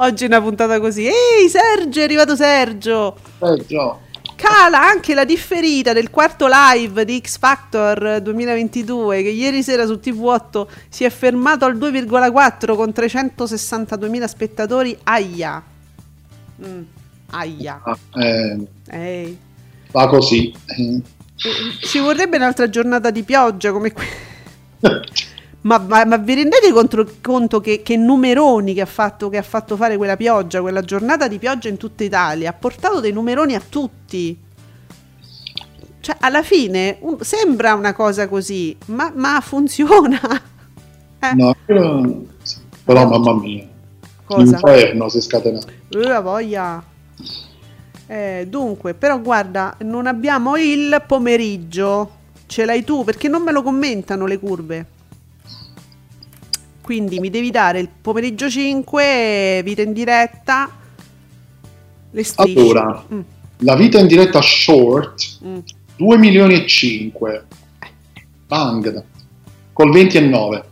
oggi è una puntata così. Ehi Sergio, è arrivato Sergio. Già. Cala anche la differita del quarto live di X Factor 2022 che ieri sera su TV8 si è fermato al 2,4 con 362.000 spettatori. Aia. Mm, aia. Ah, eh, Ehi. va così. Ci vorrebbe un'altra giornata di pioggia come quella. Ma, ma- ma vi rendete contro- conto che, che numeroni che ha, fatto, che ha fatto fare quella pioggia, quella giornata di pioggia in tutta Italia, ha portato dei numeroni a tutti. Cioè, alla fine un- sembra una cosa così, ma, ma funziona. Eh, No, sì. però mamma mia. cosa? L'inferno si. Eh, la voglia. Eh, dunque, però guarda, non abbiamo il pomeriggio. Ce l'hai tu perché non me lo commentano le curve. Quindi mi devi dare il pomeriggio 5, vita in diretta, le strisce. Allora, Mm, la vita in diretta short mm. 2 milioni e 5 bang. Col 20 e 9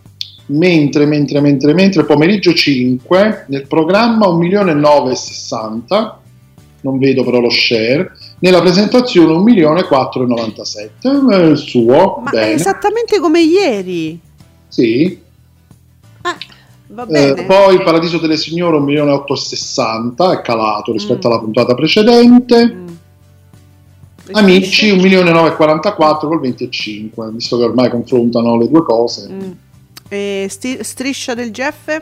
mentre mentre mentre mentre pomeriggio 5 nel programma 1 milione e 9 e 60 non vedo però lo share. Nella presentazione 1 milione e 4 e 97 Eh, il suo Ma è bene. esattamente come ieri. sì Eh, poi il Paradiso delle Signore 1 milione e 8 e 60 è calato rispetto Mm. alla puntata precedente Mm. Amici strisce? 1 milione e 9 e 44 col 25 visto che ormai confrontano le due cose Mm. E sti- striscia del GF?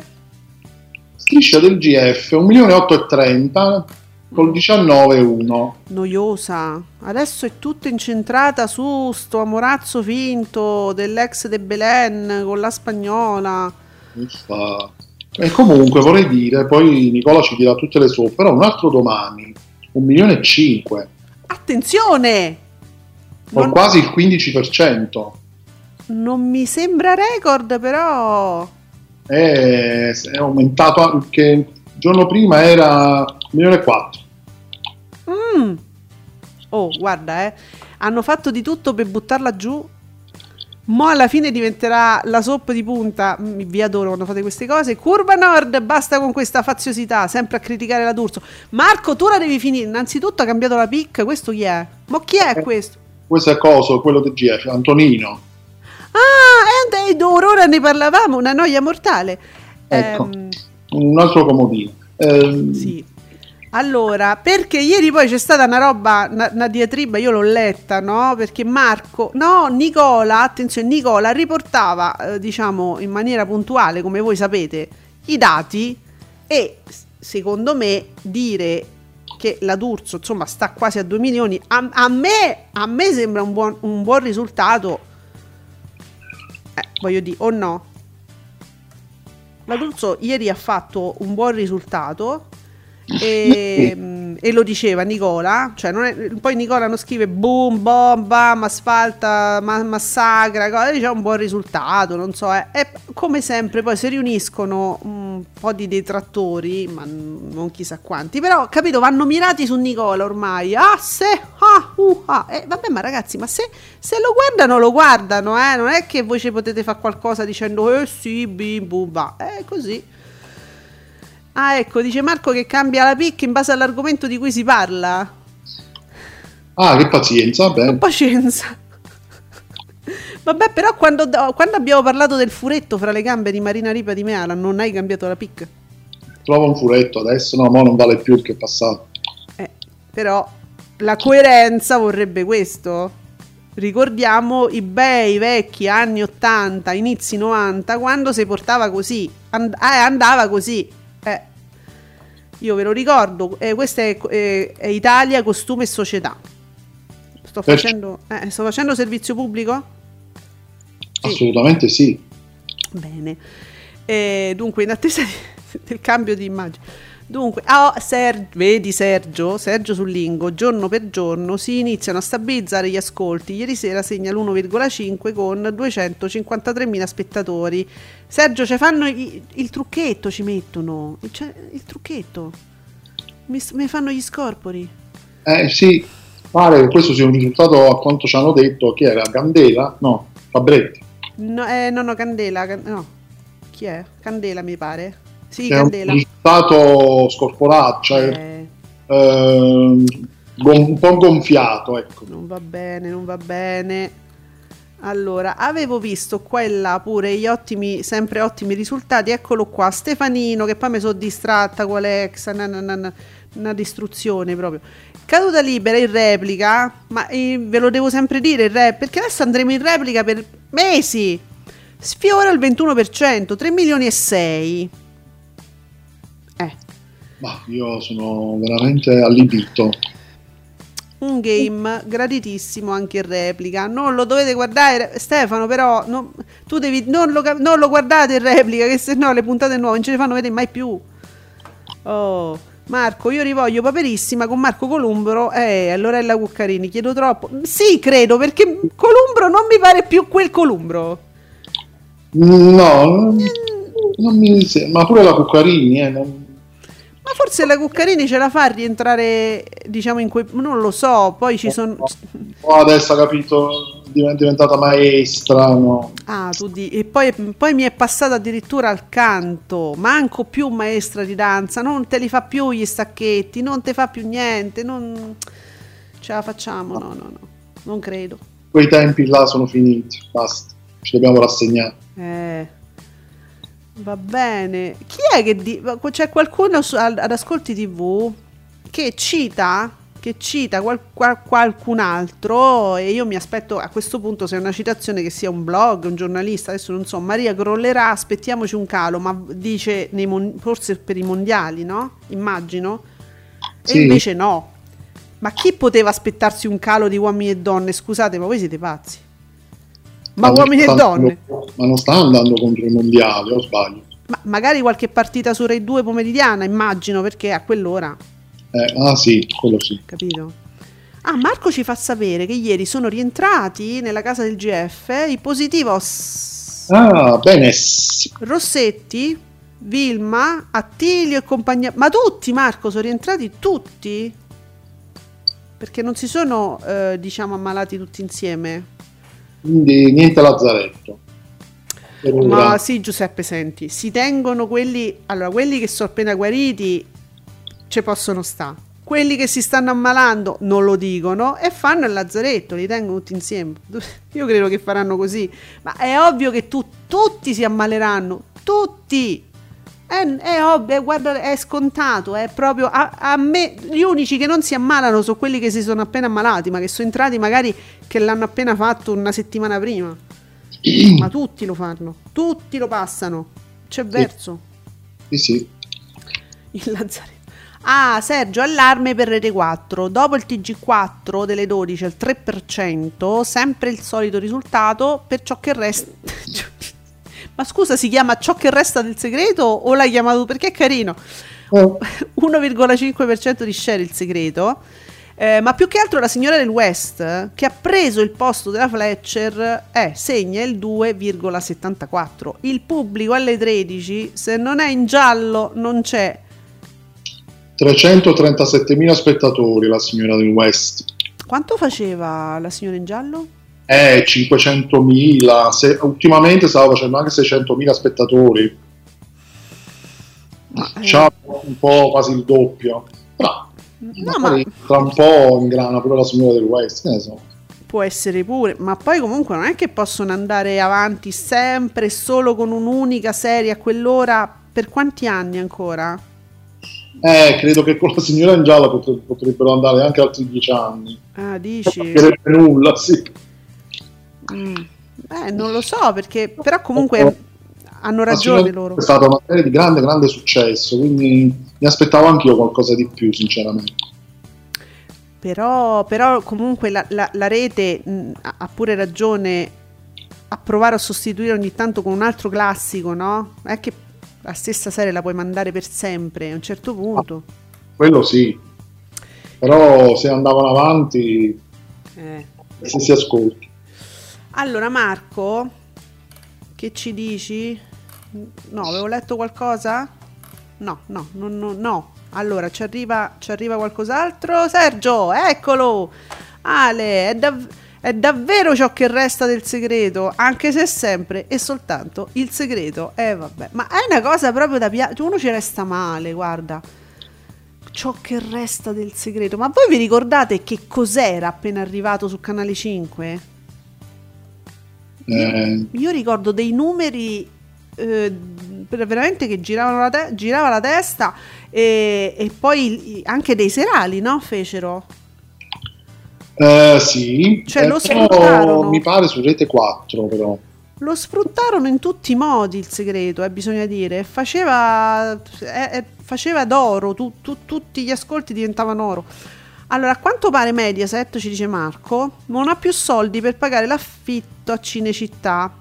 Striscia del GF 1 milione e 8 e 30 col 19 e 1 noiosa. Adesso è tutta incentrata su sto amorazzo finto dell'ex de Belen con la spagnola. Uffa. e comunque vorrei dire poi Nicola ci dirà tutte le sue però un altro domani 1 milione e 5 Attenzione! con Non, quasi il 15% non mi sembra record, però. è, è aumentato anche il giorno prima era 1 milione e 4 Mm. Oh, guarda, eh. Hanno fatto di tutto per buttarla giù. Mo' alla fine diventerà la soap di punta. Mm, Vi adoro quando fate queste cose. Curva Nord, basta con questa faziosità, sempre a criticare la D'Urso. Marco, tu la devi finire. Innanzitutto ha cambiato la pic. Questo chi è? Ma chi è Eh. questo? questo è coso quello del GF Antonino Ah, e ora ne parlavamo. Una noia mortale. Ecco. Ehm, un altro comodino Ehm, Sì. Allora, perché ieri poi c'è stata una roba, una, una diatriba, io l'ho letta, no? Perché Marco, no, Nicola, attenzione, Nicola riportava, eh, diciamo, in maniera puntuale, come voi sapete, i dati e secondo me dire che la D'Urso, insomma, sta quasi a 2 milioni, a, a me, a me sembra un buon, un buon risultato. Eh, voglio dire, o no? La D'Urso ieri ha fatto un buon risultato e, e lo diceva Nicola, cioè non è- poi Nicola non scrive boom, bom, bam, asfalta, ma- massacra, co- dice un buon risultato, non so, eh. e come sempre poi si riuniscono un po' di detrattori, ma non chissà quanti, però capito, vanno mirati su Nicola ormai, ah se, ah, uh, ah, e vabbè ma ragazzi, ma se, se lo guardano lo guardano, eh, non è che voi ci potete fare qualcosa dicendo eh sì, bim, bum, ba, è così. Ah, ecco, dice Marco che cambia la pic in base all'argomento di cui si parla. Ah, che pazienza, beh. Pazienza. Vabbè, però quando, quando abbiamo parlato del furetto fra le gambe di Marina Ripa di Meala, non hai cambiato la pic? Trova un furetto adesso, no, mo non vale più il che è passato. Eh, però la coerenza vorrebbe questo. Ricordiamo i bei vecchi anni 80, inizi 90, quando si portava così. And- eh, andava così. Io ve lo ricordo, eh, questa è, eh, è Italia, costume e società. Sto facendo, eh, sto facendo servizio pubblico? Sì. Assolutamente sì. Bene. Eh, dunque, in attesa di- del cambio di immagine. Dunque, ah, Ser- vedi Sergio, Sergio Sullingo, giorno per giorno si iniziano a stabilizzare gli ascolti. Ieri sera segna l'1,5 con 253.000 spettatori. Sergio, ci fanno i- il trucchetto, ci mettono. Cioè, il trucchetto. Mi, mi fanno gli scorpori. Eh sì, pare che questo sia un risultato a quanto ci hanno detto chi era Candela? No, Fabretti. No, eh, no, no, Candela. Can- no. Chi è? Candela, mi pare. Sì, è un Candela. risultato scorporato, cioè Eh. gon- un po' gonfiato, ecco. Non va bene, non va bene. Allora, avevo visto qua e là pure gli ottimi, sempre ottimi risultati. Eccolo qua, Stefanino, che poi mi sono distratta con l'ex, na- na- na- na- una distruzione proprio. Caduta libera in replica, ma eh, ve lo devo sempre dire, rep, perché adesso andremo in replica per mesi. Sfiora il 21%, 3 milioni e 6. Eh. Ma io sono veramente allibito. Un game graditissimo anche in replica. Non lo dovete guardare, Stefano. Però non, tu devi, non, lo, non lo guardate in replica, che se no le puntate nuove non ce le fanno vedere mai più. Oh, Marco, io rivoglio Paperissima con Marco Columbro e Lorella Cuccarini. Chiedo troppo. Sì, credo perché Columbro non mi pare più quel Columbro. No, non, non mi sembra, ma pure la Cuccarini, eh, non- Ma forse la Cuccarini ce la fa a rientrare, diciamo, in quei. Non lo so. Poi ci sono. oh, adesso ha capito, è diventata maestra, no? Ah, tu di... E poi, poi mi è passata addirittura al canto, manco più maestra di danza, non te li fa più gli stacchetti, non te fa più niente, non ce la facciamo, no, no, no, non credo. Quei tempi là sono finiti, basta, ci dobbiamo rassegnare. Eh, va bene. Chi è che di... c'è qualcuno su- ad Ascolti TV che cita che cita qual- qual- qualcun altro e io mi aspetto a questo punto se è una citazione che sia un blog, un giornalista, adesso non so, Maria crollerà, aspettiamoci un calo, ma dice nei mon- forse per i mondiali, no? Immagino. E Sì. invece no. Ma chi poteva aspettarsi un calo di uomini e donne? Scusate, ma voi siete pazzi. Ma uomini e donne? andando- ma non sta andando contro i mondiali, o sbaglio? Ma magari qualche partita su Rai 2 pomeridiana, immagino, perché a quell'ora, Eh, ah sì, quello sì. capito? Ah, Marco ci fa sapere che ieri sono rientrati nella casa del GF i positivos Ah, bene, Rossetti, Vilma, Attilio e compagnia. Ma tutti, Marco, sono rientrati tutti? Perché non si sono, eh, diciamo, ammalati tutti insieme. Quindi niente Lazzaretto. Ma sì, Giuseppe, senti, si tengono quelli, allora, quelli che sono appena guariti ci possono stare. Quelli che si stanno ammalando non lo dicono e fanno il lazzaretto, li tengono tutti insieme. Io credo che faranno così, ma è ovvio che tu- tutti si ammaleranno, tutti. È, è ovvio, guarda, è scontato, è proprio a, a me gli unici che non si ammalano sono quelli che si sono appena ammalati, ma che sono entrati magari che l'hanno appena fatto una settimana prima. Ma tutti lo fanno, tutti lo passano. C'è verso Sì, sì. il lazzaretto. Ah, Sergio, allarme per Rete 4. Dopo il TG4 delle 12 al 3%, sempre il solito risultato per ciò che resta. Ma scusa, si chiama Ciò che resta del segreto o l'hai chiamato perché è carino? Oh, 1,5% di share il segreto. Eh, ma più che altro la signora del West, che ha preso il posto della Fletcher, eh, segna il 2,74. Il pubblico alle 13, se non è in giallo, non c'è. 337.000 spettatori la signora del West. Quanto faceva la signora in giallo? Eh, 500.000. Se- ultimamente stava facendo anche 600.000 spettatori. Ma, eh, C'ha un po' quasi il doppio. Però no, ma tra un po' ingrana pure la signora del West. Che ne so. può essere pure, ma poi comunque non è che possono andare avanti sempre solo con un'unica serie a quell'ora. Per quanti anni ancora? Eh, credo che con la signora in giallo potre- potrebbero andare anche altri 10 anni. Ah, dici? Non nulla, sì. Mm. Eh, non lo so perché, però comunque hanno ragione loro. È stata una serie di grande, grande successo, quindi mi aspettavo anch'io qualcosa di più, sinceramente. Però, però comunque la, la- la rete mh, ha ha pure ragione a provare a sostituire ogni tanto con un altro classico, no? Non è che la stessa serie la puoi mandare per sempre a un certo punto. Quello sì. Però se andavano avanti, Eh. se si ascolti. Allora Marco, che ci dici? No, avevo letto qualcosa? No, no, no, no, no. Allora, ci arriva, ci arriva qualcos'altro? Sergio, eccolo! Ale, è, dav- è davvero ciò che resta del segreto, anche se sempre e soltanto il segreto. Eh vabbè, ma è una cosa proprio da piacere, uno ci resta male, guarda. Ciò che resta del segreto. Ma voi vi ricordate che cos'era appena arrivato su Canale 5? Eh, Io ricordo dei numeri eh, veramente che giravano la te- girava la testa e, e poi anche dei serali, no? Fecero. eh, sì, Cioè, Eh, lo però sfruttarono. mi pare su Rete 4 però. Lo sfruttarono in tutti i modi il segreto, eh, bisogna dire. Faceva, eh, eh, faceva d'oro, tu- tu- tutti gli ascolti diventavano oro. Allora, a quanto pare Mediaset, ci dice Marco, non ha più soldi per pagare l'affitto a Cinecittà.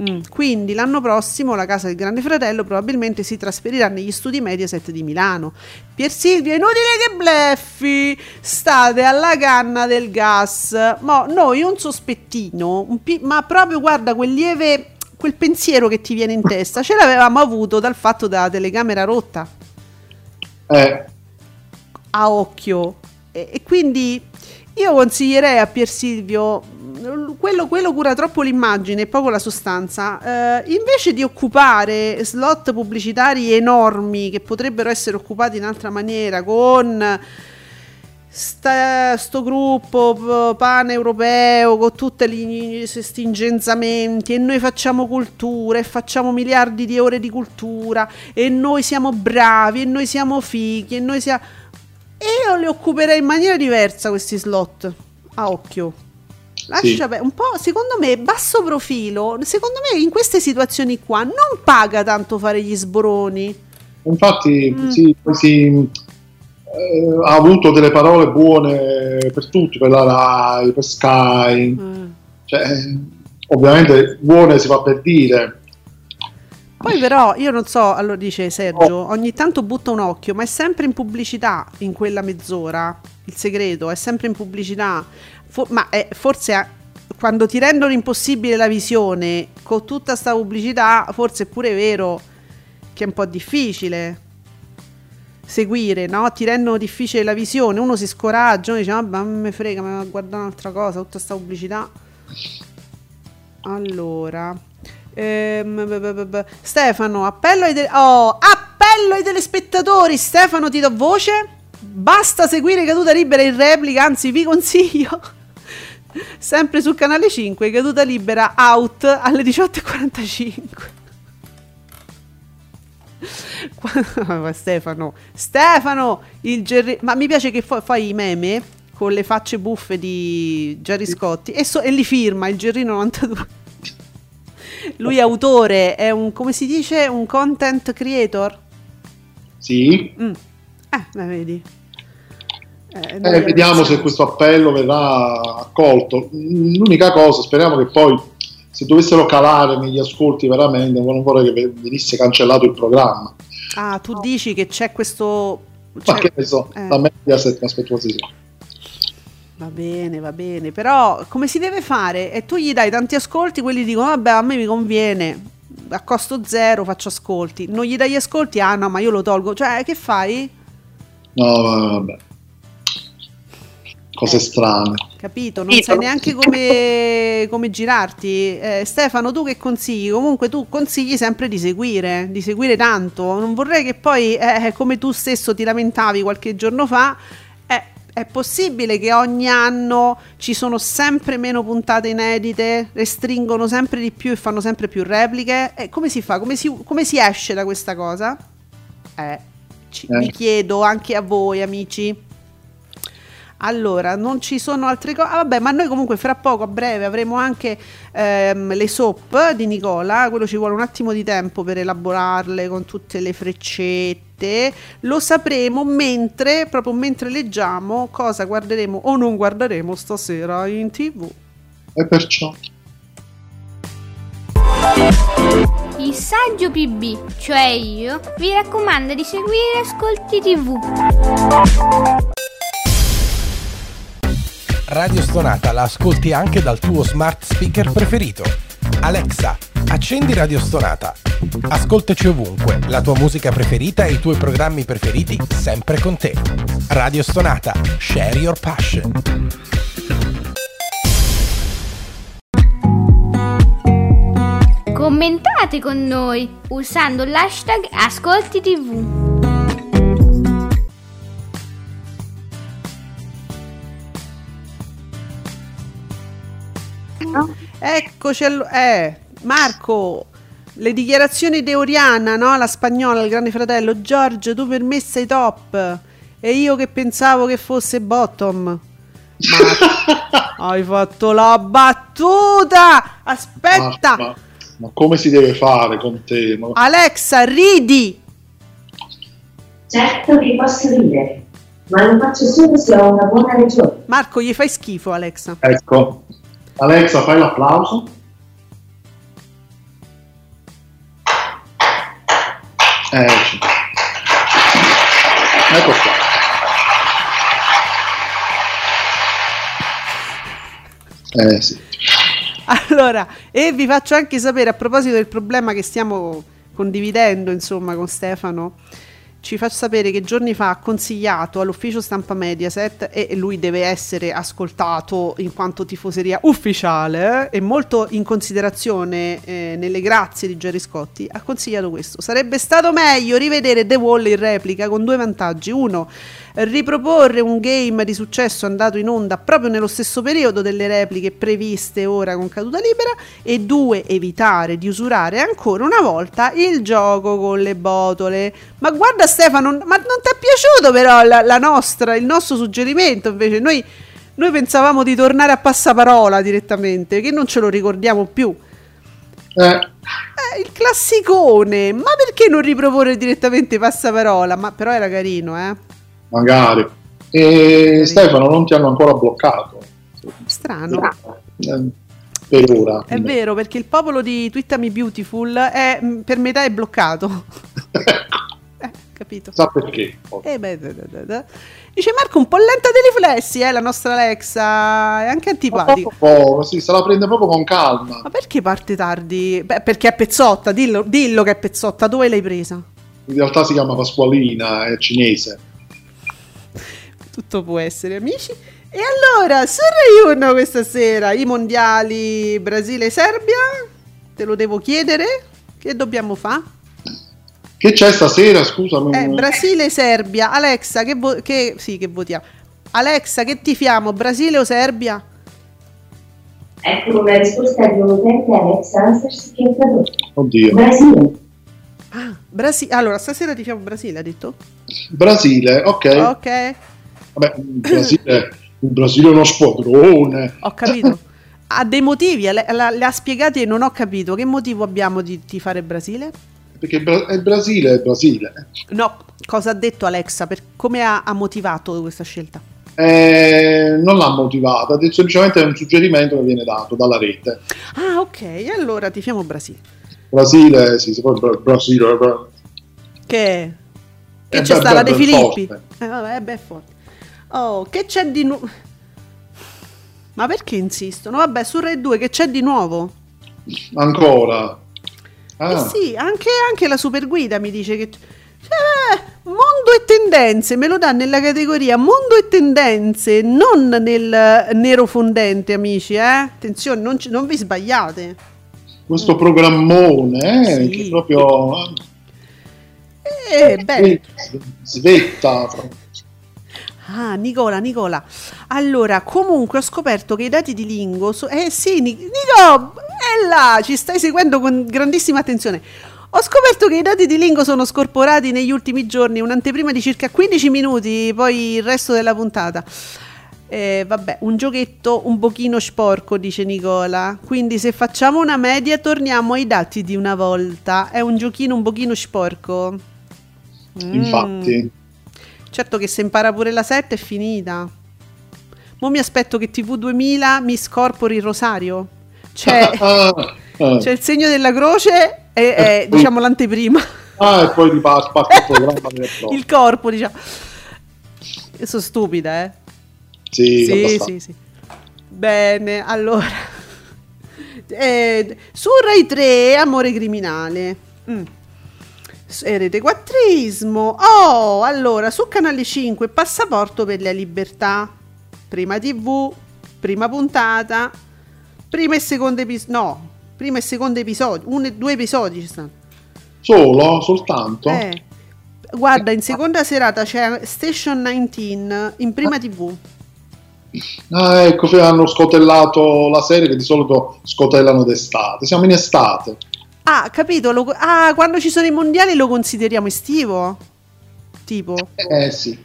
Mm, Quindi l'anno prossimo la casa del Grande Fratello probabilmente si trasferirà negli studi Mediaset di Milano. Pier Silvio, è inutile che bleffi, state alla canna del gas. Ma noi un sospettino, un pi- ma proprio guarda quel lieve, quel pensiero che ti viene in testa, ce l'avevamo avuto dal fatto della telecamera rotta Eh, a occhio. E, e quindi io consiglierei a Pier Silvio, quello, quello cura troppo l'immagine e poco la sostanza, eh, invece di occupare slot pubblicitari enormi che potrebbero essere occupati in altra maniera con sta- sto gruppo p- paneuropeo con tutti questi ingenzamenti e noi facciamo cultura e facciamo miliardi di ore di cultura e noi siamo bravi e noi siamo fighi e noi siamo e io li occuperei in maniera diversa questi slot a occhio lascia Sì. un po' secondo me basso profilo secondo me in queste situazioni qua non paga tanto fare gli sboroni infatti Mm. sì, si, eh, ha avuto delle parole buone per tutti, per la Rai, per Sky. Eh. Cioè, ovviamente buone si fa per dire. Poi però io non so, allora dice Sergio, ogni tanto butta un occhio, ma è sempre in pubblicità in quella mezz'ora. Il segreto è sempre in pubblicità. Fo- ma è- forse a- quando ti rendono impossibile la visione con tutta sta pubblicità, forse è pure vero che è un po' difficile seguire, no? Ti rendono difficile la visione, uno si scoraggia, uno dice vabbè, non me frega, ma a guardare un'altra cosa, tutta sta pubblicità. Allora, ehm, Stefano, appello ai, te- oh, appello ai telespettatori. Stefano, ti do voce. Basta seguire Caduta Libera in replica, anzi vi consiglio. Sempre sul canale 5, Caduta Libera out alle 18.45. Qua- Stefano, Stefano, il Gerri- ma mi piace che fa- fai i meme con le facce buffe di Gerry Scotti e, so- e li firma il Gerrino 92. Lui è autore, è un, come si dice, un content creator? Sì, Mm. Eh, beh, vedi. Eh, Eh, vediamo se questo appello verrà accolto. L'unica cosa, speriamo che poi se dovessero calare negli ascolti veramente, non vorrei che venisse cancellato il programma. Ah, tu dici che c'è questo... Ma cioè- che ne so, eh. la aspetto quasi sì. Va bene, va bene, però come si deve fare? E tu gli dai tanti ascolti, quelli dicono vabbè a me mi conviene, a costo zero faccio ascolti, non gli dai gli ascolti, ah no ma io lo tolgo, cioè che fai? No, vabbè. Cose Eh. strane. Capito? Non sai neanche come, come girarti. Eh, Stefano, tu che consigli? Comunque tu consigli sempre di seguire, di seguire tanto. Non vorrei che poi, eh, come tu stesso ti lamentavi qualche giorno fa, eh, è possibile che ogni anno ci sono sempre meno puntate inedite, restringono sempre di più e fanno sempre più repliche? Eh, come si fa? Come si, come si esce da questa cosa? Eh, ci- Eh. vi chiedo anche a voi, amici. Allora, non ci sono altre cose. Ah, vabbè, ma noi comunque fra poco, a breve, avremo anche ehm, le soap di Nicola. Quello ci vuole un attimo di tempo per elaborarle con tutte le freccette. Lo sapremo mentre, proprio mentre leggiamo cosa guarderemo o non guarderemo stasera in tv. E perciò. Il saggio PB, cioè io, vi raccomanda di seguire Ascolti TV. Radio Stonata la ascolti anche dal tuo smart speaker preferito. Alexa, accendi Radio Stonata. Ascoltaci ovunque, la tua musica preferita e i tuoi programmi preferiti sempre con te. Radio Stonata, share your passion. Commentate con noi usando l'hashtag Ascolti Eccoci, allo- eh, Marco, le dichiarazioni di Oriana, no? La spagnola, il grande fratello. Giorgio, tu per me sei top. E io che pensavo che fosse bottom. Ma hai fatto la battuta! Aspetta! Ma, ma- ma come si deve fare con te? Ma- Alexa, ridi! Certo che posso ridere, ma lo faccio solo se ho una buona ragione. Marco, gli fai schifo, Alexa. Ecco. Alexa, fai l'applauso. Ecco. Ecco qua. Eh sì. Allora, e vi faccio anche sapere a proposito del problema che stiamo condividendo, insomma, con Stefano. Ci fa sapere che giorni fa ha consigliato all'ufficio stampa Mediaset e lui deve essere ascoltato in quanto tifoseria ufficiale eh, e molto in considerazione eh, nelle grazie di Gerry Scotti. Ha consigliato questo: sarebbe stato meglio rivedere The Wall in replica con due vantaggi. Uno, riproporre un game di successo andato in onda proprio nello stesso periodo delle repliche previste ora con caduta libera e due evitare di usurare ancora una volta il gioco con le botole. Ma guarda Stefano ma non ti è piaciuto però la, la nostra il nostro suggerimento invece? Noi, noi pensavamo di tornare a passaparola direttamente che non ce lo ricordiamo più. Eh, eh, il classicone ma perché non riproporre direttamente passaparola? Ma però era carino eh magari. E Stefano, non ti hanno ancora bloccato. strano Eh, per ora. È vero, perché il popolo di Twittami Beautiful è mh, per metà è bloccato. eh, capito. Sa perché? Eh, beh, da, da, da. Dice Marco un po' lenta dei riflessi, eh, la nostra Alexa, è anche antipatica. Oh, sì, se la prende proprio con calma. Ma perché parte tardi? Beh, perché è pezzotta, dillo, dillo che è pezzotta, dove l'hai presa? In realtà si chiama Pasqualina, è cinese. Tutto può essere, amici. E allora, su Rai 1 questa sera, i mondiali Brasile-Serbia, te lo devo chiedere? Che dobbiamo fare? Che c'è stasera, scusami? Eh, Brasile-Serbia. Alexa, che, vo- che, sì, che votiamo? Alexa, che tifiamo? Brasile o Serbia? Ecco una risposta di un utente Alex Answers che è tradotto. Oddio. Brasile. Ah, Brasi- allora, stasera tifiamo Brasile, ha detto? Brasile, ok. Ok, Vabbè, il Brasile, il Brasile è uno squadrone. ho capito. Ha dei motivi, le, le ha spiegati e non ho capito. Che motivo abbiamo di tifare Brasile? Perché Bra- il Brasile è il Brasile. No, cosa ha detto Alexa? Per, come ha, ha motivato questa scelta? Eh, non l'ha motivata, semplicemente è un suggerimento che viene dato dalla rete. Ah, ok, allora tifiamo Brasile. Brasile, sì, si può Bra- Brasile, Bra- Che, che Eh, c'è beh, sta la beh, De Filippi? forte. Eh, vabbè, beh, è forte. Oh, che c'è di nuovo? Ma perché insistono? Vabbè, su Rai 2 che c'è di nuovo? ancora. Ah, Eh sì, anche, anche la super guida mi dice che... Cioè, mondo e tendenze, me lo dà nella categoria mondo e tendenze, non nel nero fondente, amici, eh? Attenzione, non, ci- non vi sbagliate. questo programmone eh, Sì. che proprio Eh, bene. svetta. Ah, Nicola, Nicola. Allora, comunque ho scoperto che i dati di Lingo... so- eh sì, Ni- Nico, è là, ci stai seguendo con grandissima attenzione. Ho scoperto che i dati di Lingo sono scorporati negli ultimi giorni, un'anteprima di circa 15 minuti, poi il resto della puntata. Eh, vabbè, un giochetto un pochino sporco, dice Nicola. Quindi se facciamo una media torniamo ai dati di una volta. È un giochino un pochino sporco. Mm. Infatti, Certo che se impara pure la 7 è finita. Mo mi aspetto che TV 2000 mi scorpori il rosario. C'è, ah, ah, c'è il segno della croce e è, poi- diciamo l'anteprima. ah, e poi riparte parte il programma il corpo, diciamo. Io sono stupida, eh. Sì, Sì, sì, sì. Bene, allora. Eh, su Rai 3, Amore criminale. Mm. S- eh, quattrismo. Oh, allora, su Canale 5, Passaporto per la libertà. Prima TV, prima puntata, prima e secondo episodio. No, prima e secondo episodio. Un e due episodi ci stanno. Solo? Soltanto? Eh. Guarda, in seconda serata c'è Station 19 in prima TV. Ah, ecco, hanno scotellato la serie che di solito scotellano d'estate. Siamo in estate. Ah, capito. lo- ah, quando ci sono i mondiali lo consideriamo estivo? Tipo. Eh sì,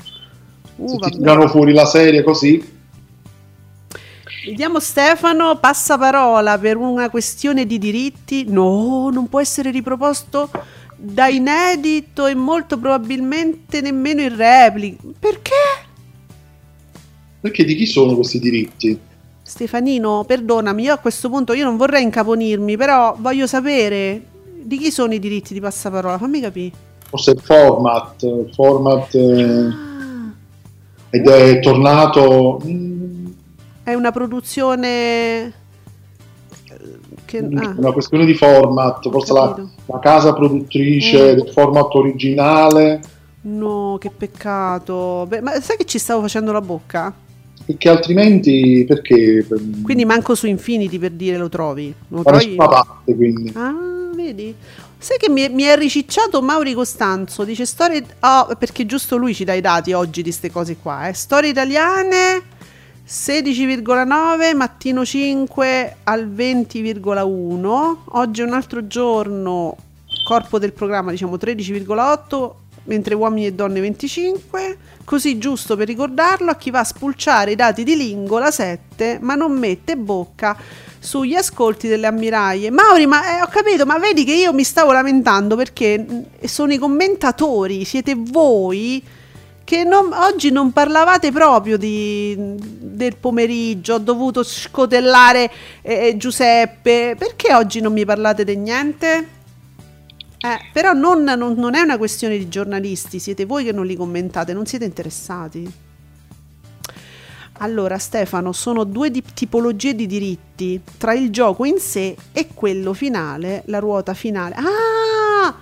Uh, se tirano fuori la serie così. Vediamo Stefano, passaparola per una questione di diritti. No, non può essere riproposto da inedito e molto probabilmente nemmeno in replica. Perché? Perché di chi sono questi diritti? Stefanino, perdonami, io a questo punto io non vorrei incaponirmi, però voglio sapere di chi sono i diritti di passaparola. Fammi capire. Forse il format, format eh, Ah, ed è tornato mm, è una produzione eh, che ah, una questione di format, forse la, la casa produttrice Mm. del format originale, No, che peccato. Beh, ma sai che ci stavo facendo la bocca? Perché altrimenti perché? Per, Quindi manco su Infinity per dire lo trovi. Lo da trovi? parte, quindi. Ah, vedi? Sai che mi, mi è ricicciato Mauri Costanzo, dice storie... Oh, perché giusto lui ci dà i dati oggi di queste cose qua. Eh. Storie italiane 16,9, mattino 5 al 20,1. Oggi è un altro giorno, corpo del programma diciamo 13,8, mentre uomini e donne 25. Così giusto per ricordarlo a chi va a spulciare i dati di Lingo la 7, ma non mette bocca sugli ascolti delle ammiraglie. Mauri, ma eh, ho capito, ma vedi che io mi stavo lamentando perché mh, sono i commentatori, siete voi che non- oggi non parlavate proprio di- del pomeriggio, ho dovuto scotellare eh, Giuseppe, perché oggi non mi parlate di niente? Eh, però non, non- non è una questione di giornalisti, siete voi che non li commentate, non siete interessati. Allora, Stefano, sono due di- tipologie di diritti tra il gioco in sé e quello finale, la ruota finale. Ah!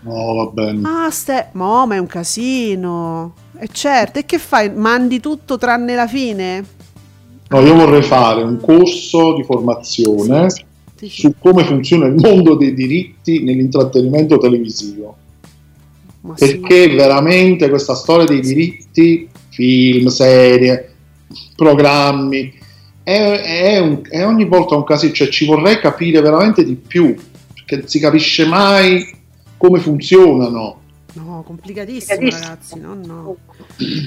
No, va bene. Ah, Ste- mo, ma è un casino. E certo, e che fai? Mandi tutto tranne la fine? No, io vorrei fare un corso di formazione Sì, sì. su come funziona il mondo dei diritti nell'intrattenimento televisivo. Ma sì. Perché veramente questa storia dei diritti, film, serie, programmi, è, è un- è ogni volta un casino, cioè ci vorrei capire veramente di più, perché non si capisce mai come funzionano. No, complicatissimo, ragazzi. No, no.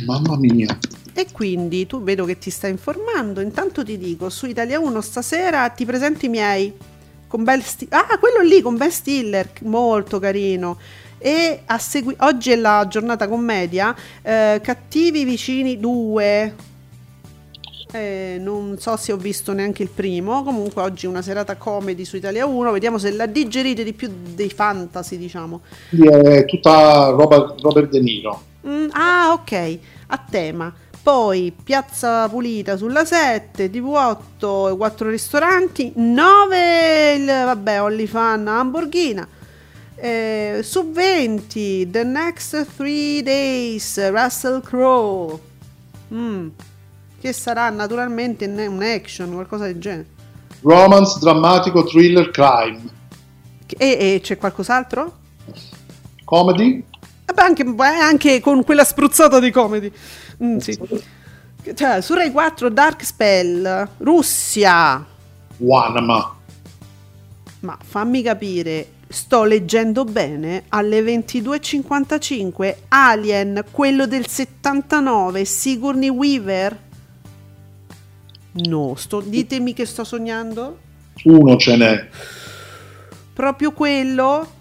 Mamma mia. E quindi tu vedo che ti stai informando. Intanto ti dico, su Italia 1 stasera ti presento i miei. Con Ben Sti- ah, quello lì con Ben Stiller, molto carino. E a segui- oggi è la giornata commedia. eh, Cattivi vicini 2. Eh, non so se ho visto neanche il primo. Comunque, oggi è una serata comedy su Italia 1. Vediamo se la digerite di più dei fantasy, diciamo. È tutta roba Robert De Niro. Mm, ah, ok, a tema. Poi Piazza Pulita sulla 7, TV8, 4 ristoranti, 9 il vabbè, OnlyFan Hamburghina. Eh, su 20 The Next 3 Days Russell Crowe. Mm, che sarà naturalmente un un action, qualcosa del genere. Romance, drammatico, thriller, crime. E, e c'è qualcos'altro? Comedy? Vabbè, anche, anche con quella spruzzata di comedy. Mm, sì. Cioè, su Rai 4 Dark Spell, Russia. Wanama. Ma fammi capire, sto leggendo bene, alle 22.55 Alien, quello del 79, Sigourney Weaver. No, sto, ditemi che sto sognando. Uno ce n'è. Proprio quello.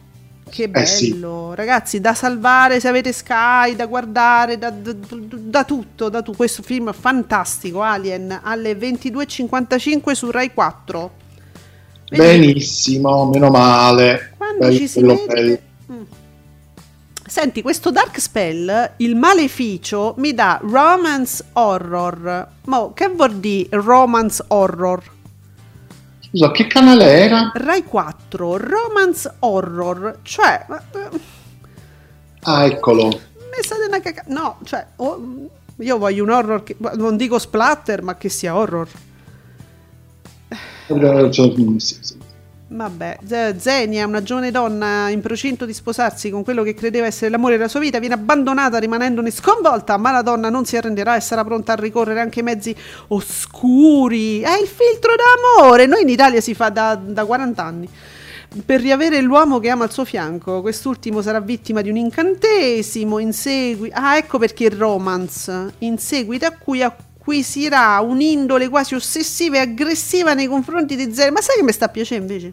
Che bello, Eh sì. ragazzi, da salvare se avete Sky, da guardare, da, da- da tutto, da tutto. Questo film fantastico, Alien, alle 22.55 su Rai 4. Vedi? Benissimo, meno male. Quando Bello, ci si bello, mette... bello. Mm. Senti, questo Dark Spell, il maleficio, mi dà romance horror. Ma che vuol dire romance horror? Scusa, che canale era? Rai 4, romance horror. Cioè, Ah, eccolo. mi sa di una caca... No, cioè, oh, io voglio un horror che... Non dico splatter, ma che sia horror. Cioè, sì, sì. Vabbè, Zenia, una giovane donna in procinto di sposarsi con quello che credeva essere l'amore della sua vita, viene abbandonata rimanendone sconvolta, ma la donna non si arrenderà e sarà pronta a ricorrere anche ai mezzi oscuri. È il filtro d'amore, noi in Italia si fa da, da 40 anni. Per riavere l'uomo che ama al suo fianco, quest'ultimo sarà vittima di un incantesimo, in seguito... Ah, ecco perché il romance, in seguito a cui acquisirà un'indole quasi ossessiva e aggressiva nei confronti di Zenia. Ma sai che mi sta piacendo invece?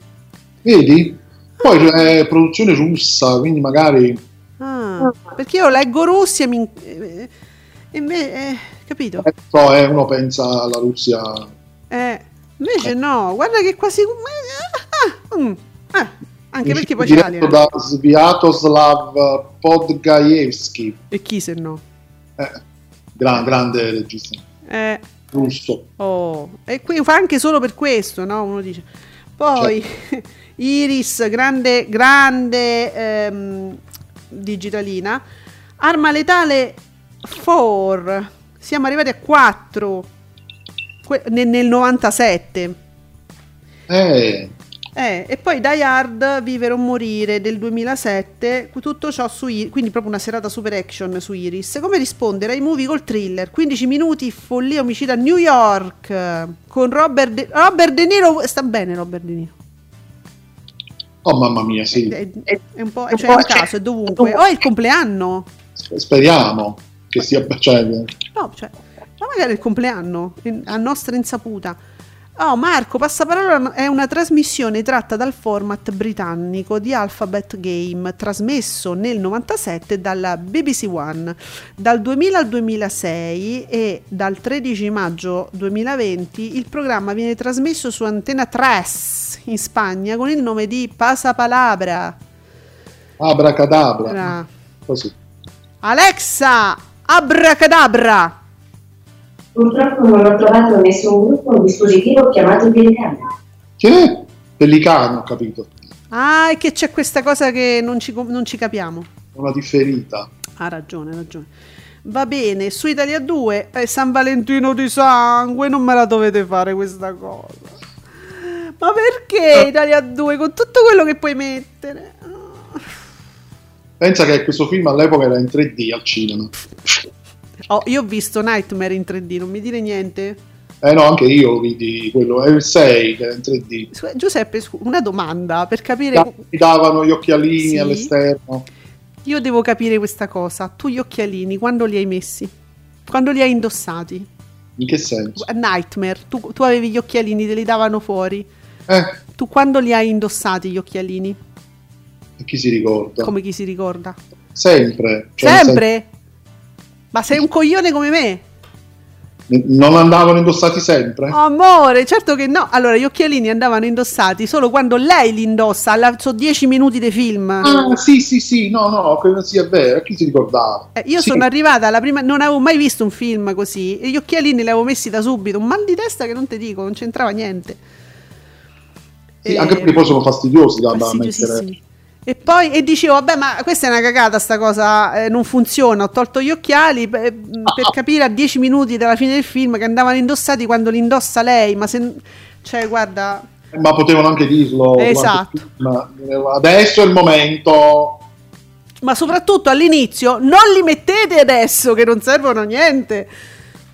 Vedi? Poi è produzione russa, quindi magari... Ah, perché io leggo Russia e mi... eh, eh, capito? eh, so, eh, uno pensa alla Russia... Eh, invece no, guarda che quasi... ah, ah, mm, eh, anche perché poi c'è l'alien. da Sviatoslav Podgaevsky, E chi se no? eh, gran- grande regista Eh, russo. oh, e qui fa anche solo per questo, no? Uno dice. Poi Iris, grande, grande ehm, digitalina. Arma letale 4. Siamo arrivati a 4 que- nel, nel 97. Eh, Eh, e poi Die Hard, Vivere o Morire del 2007, tutto ciò su Iris, quindi proprio una serata super action su Iris. Come rispondere ai movie col thriller? 15 minuti, follia omicida a New York, con Robert De, Robert De Niro, sta bene Robert De Niro, oh mamma mia, sì. è, è- è un po', cioè è un caso, è dovunque. Oh, è il compleanno, Speriamo che sia... Cioè, no, cioè, ma magari è il compleanno, a nostra insaputa. Oh, Marco, Passaparola è una trasmissione tratta dal format britannico di Alphabet Game, trasmesso nel 97 dalla BBC One. Dal 2000 al 2006 e dal 13 maggio 2020 il programma viene trasmesso su Antena 3 in Spagna con il nome di Pasapalabra. abracadabra. Bra. Così. Alexa, abracadabra! Purtroppo non ho trovato nessun gruppo o dispositivo chiamato telecamera. Che? Pellicano, ho capito. Ah, è che c'è questa cosa che non ci, non ci capiamo. Una differita. Ha ragione, ha ragione. Va bene, su Italia 2 è San Valentino di sangue, non me la dovete fare questa cosa. Ma perché Italia 2 con tutto quello che puoi mettere? Pensa che questo film all'epoca era in 3D al cinema. Oh, io ho visto Nightmare in 3D, non mi dire niente. Eh no, anche io vidi quello, è il 6 che era in 3D. Scusa, Giuseppe, una domanda per capire. Mi davano gli occhialini Sì. all'esterno. Io devo capire questa cosa. Tu gli occhialini, quando li hai messi? Quando li hai indossati? In che senso? A Nightmare, tu, tu avevi gli occhialini, te li davano fuori. Eh, Tu quando li hai indossati gli occhialini? E chi si ricorda? Come chi si ricorda? Sempre. Cioè, Sempre? Ma sei un coglione come me? Non andavano indossati sempre? Amore, certo che no. Allora, gli occhialini andavano indossati solo quando lei li indossa. Alla, so 10 minuti di film. Ah, sì, sì, sì, no, no, quello sì, è vero, chi si ricordava? Eh, io Sì. sono arrivata alla prima, non avevo mai visto un film così e gli occhialini li avevo messi da subito. Un mal di testa che non ti dico, non c'entrava niente. Sì, Eh, anche perché poi sono fastidiosi da, da mettere. E poi e dicevo, vabbè, ma questa è una cagata, sta cosa eh, non funziona. Ho tolto gli occhiali pe- per, capire a 10 minuti dalla fine del film che andavano indossati quando li indossa lei. Ma se, cioè, guarda, Ma potevano anche dirlo. Esatto. film. Adesso è il momento. ma soprattutto all'inizio non li mettete adesso che non servono a niente.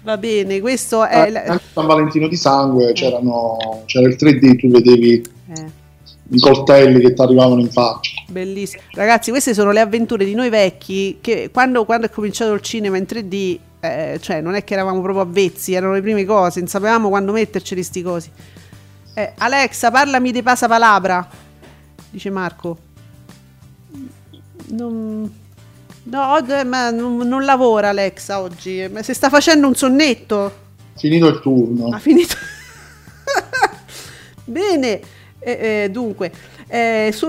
Va bene, questo è. Eh, la- anche San Valentino di sangue c'erano, c'era il 3D, tu vedevi eh. I coltelli che ti arrivavano in faccia. Bellissimo. Ragazzi, queste sono le avventure di noi vecchi che quando, quando è cominciato il cinema in 3D, eh, cioè non è che eravamo proprio avvezzi, erano le prime cose, non sapevamo quando metterceli sti cosi. Eh, Alexa, parlami di pasapalabra, dice Marco. Non, no, ma non, lavora Alexa oggi, ma se sta facendo un sonnetto. Finito il turno. Ha finito. Bene, eh, eh, dunque, eh, su-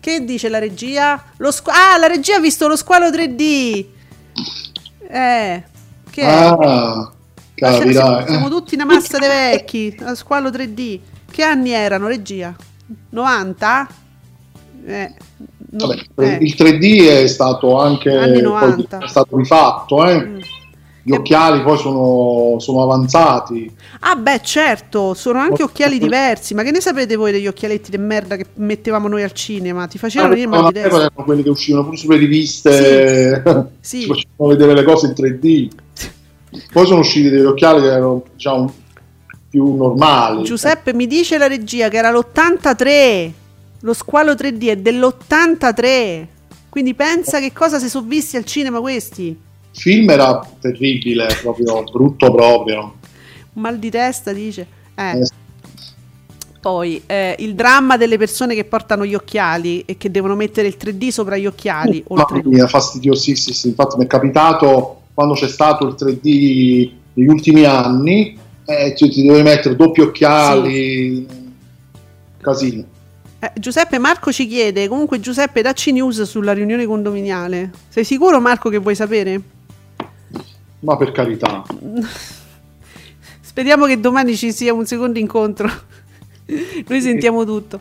che dice la regia? Lo squ- ah, la regia ha visto lo squalo 3D. Eh, che è? Ah, Ma siamo, siamo tutti una massa di vecchi. Lo squalo 3D. Che anni erano, regia? 90? Eh, no- Vabbè, eh. Il 3D è stato anche Anni poi 90. è stato rifatto, eh. Mm. Gli occhiali poi sono, sono avanzati. Ah, beh, certo, sono anche occhiali diversi. Ma che ne sapete voi degli occhialetti di merda che mettevano noi al cinema? Ti facevano venire mal Una di testa. erano quelli che uscivano pure sulle riviste, Sì. ci facevano vedere le cose in 3D. Poi sono usciti degli occhiali che erano diciamo più normali. Giuseppe mi dice la regia che era l'83. Lo squalo 3D è dell'83. Quindi pensa che cosa si sono visti al cinema questi. Il film era terribile, proprio brutto proprio. Mal di testa dice. Eh. Eh, Poi eh, il dramma delle persone che portano gli occhiali e che devono mettere il 3D sopra gli occhiali. oltre- Mamma mia, fastidiosissimo. Infatti mi è capitato quando c'è stato il 3D negli ultimi anni, eh, cioè, ti devi mettere doppi occhiali, casino. Eh, Giuseppe Marco ci chiede, comunque Giuseppe dacci news sulla riunione condominiale. Sei sicuro Marco che vuoi sapere? Ma per carità, Speriamo che domani ci sia un secondo incontro. Noi sentiamo tutto.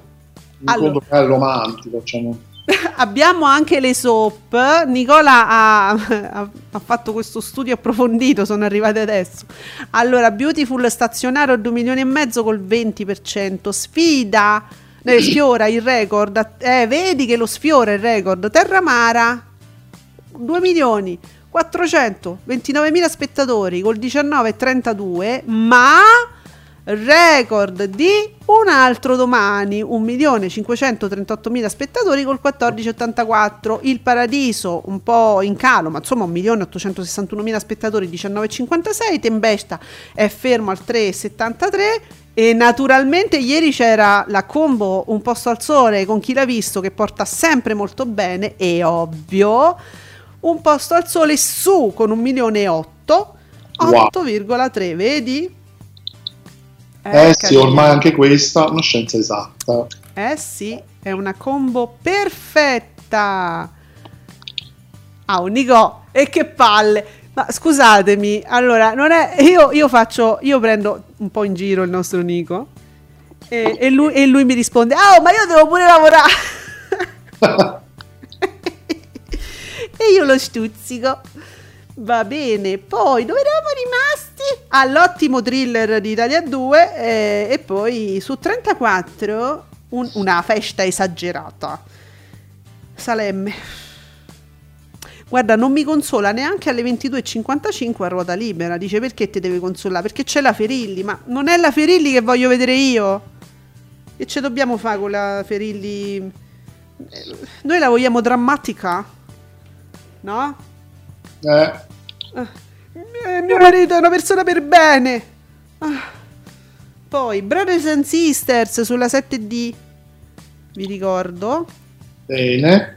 un Allora. magari romantico. Facciamo... Abbiamo anche le soap. Nicola ha, ha- ha fatto questo studio approfondito, sono arrivate adesso. Allora, Beautiful stazionario a 2 milioni e mezzo col 20%. Sfida, eh, sfiora il record. Eh, vedi che lo sfiora il record. Terramara, 2 milioni 429 mila spettatori col 19,32 ma record di un altro domani 1 milione 538 mila spettatori col 14,84 il paradiso un po' in calo ma insomma 1 milione 861 mila spettatori 19,56 Tempesta è fermo al 3,73 e naturalmente ieri c'era la combo un posto al sole con chi l'ha visto che porta sempre molto bene e ovvio un posto al sole su con un milione e otto Wow. 8,3 vedi? Eh, sì, carina. ormai anche questa è una scienza esatta. Eh sì, è una combo perfetta. Ah, un Nico, e che palle. Ma scusatemi, allora, non è, io, io faccio, io prendo un po' in giro il nostro Nico e, e lui, e lui mi risponde, ah, ma io devo pure lavorare. e io lo stuzzico. Va bene, poi dove eravamo rimasti? All'ottimo thriller di Italia 2 eh, e poi su 34 un- una festa esagerata. Salemme. Guarda, non mi consola neanche alle 22.55 a ruota libera. Dice perché ti deve consolare? Perché c'è la Ferilli, ma non è la Ferilli che voglio vedere io. Che ce dobbiamo fare con la Ferilli? Noi la vogliamo drammatica? No? Eh, Eh, mio marito è una persona per bene. Ah. Poi Brothers and Sisters sulla 7D. Vi ricordo. Bene.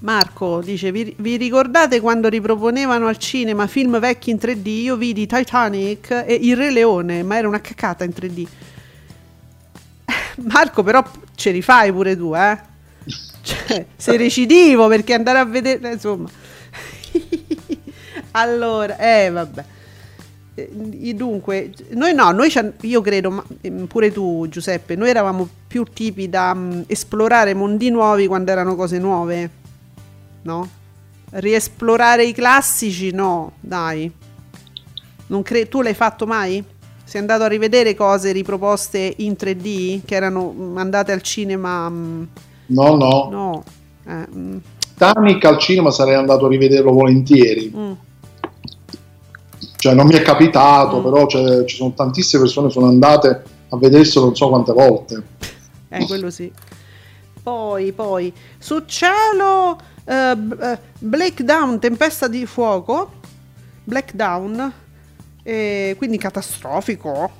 Marco dice: vi, vi ricordate quando riproponevano al cinema film vecchi in 3D? Io vidi Titanic e Il Re Leone, ma era una cacata in 3D. Marco, però ce li fai pure tu, eh? Cioè, sei recidivo perché andare a vedere, insomma. allora, eh, vabbè. Eh, Dunque, noi no, noi io credo, ma ehm, pure tu Giuseppe, noi eravamo più tipi da mm, esplorare mondi nuovi quando erano cose nuove, no? Riesplorare i classici, no, dai. Non cre- tu l'hai fatto mai? Sei andato a rivedere cose riproposte in 3D che erano mm, andate al cinema? mm, No, no. no. Eh, mm, Titanic al cinema sarei andato a rivederlo volentieri. mm. Cioè, non mi è capitato, Mm. però c'è- ci sono tantissime persone che sono andate a vederselo non so quante volte. Eh, quello sì. Poi, poi, su cielo, eh, eh, Black Down, tempesta di fuoco, Black Down, eh, quindi catastrofico.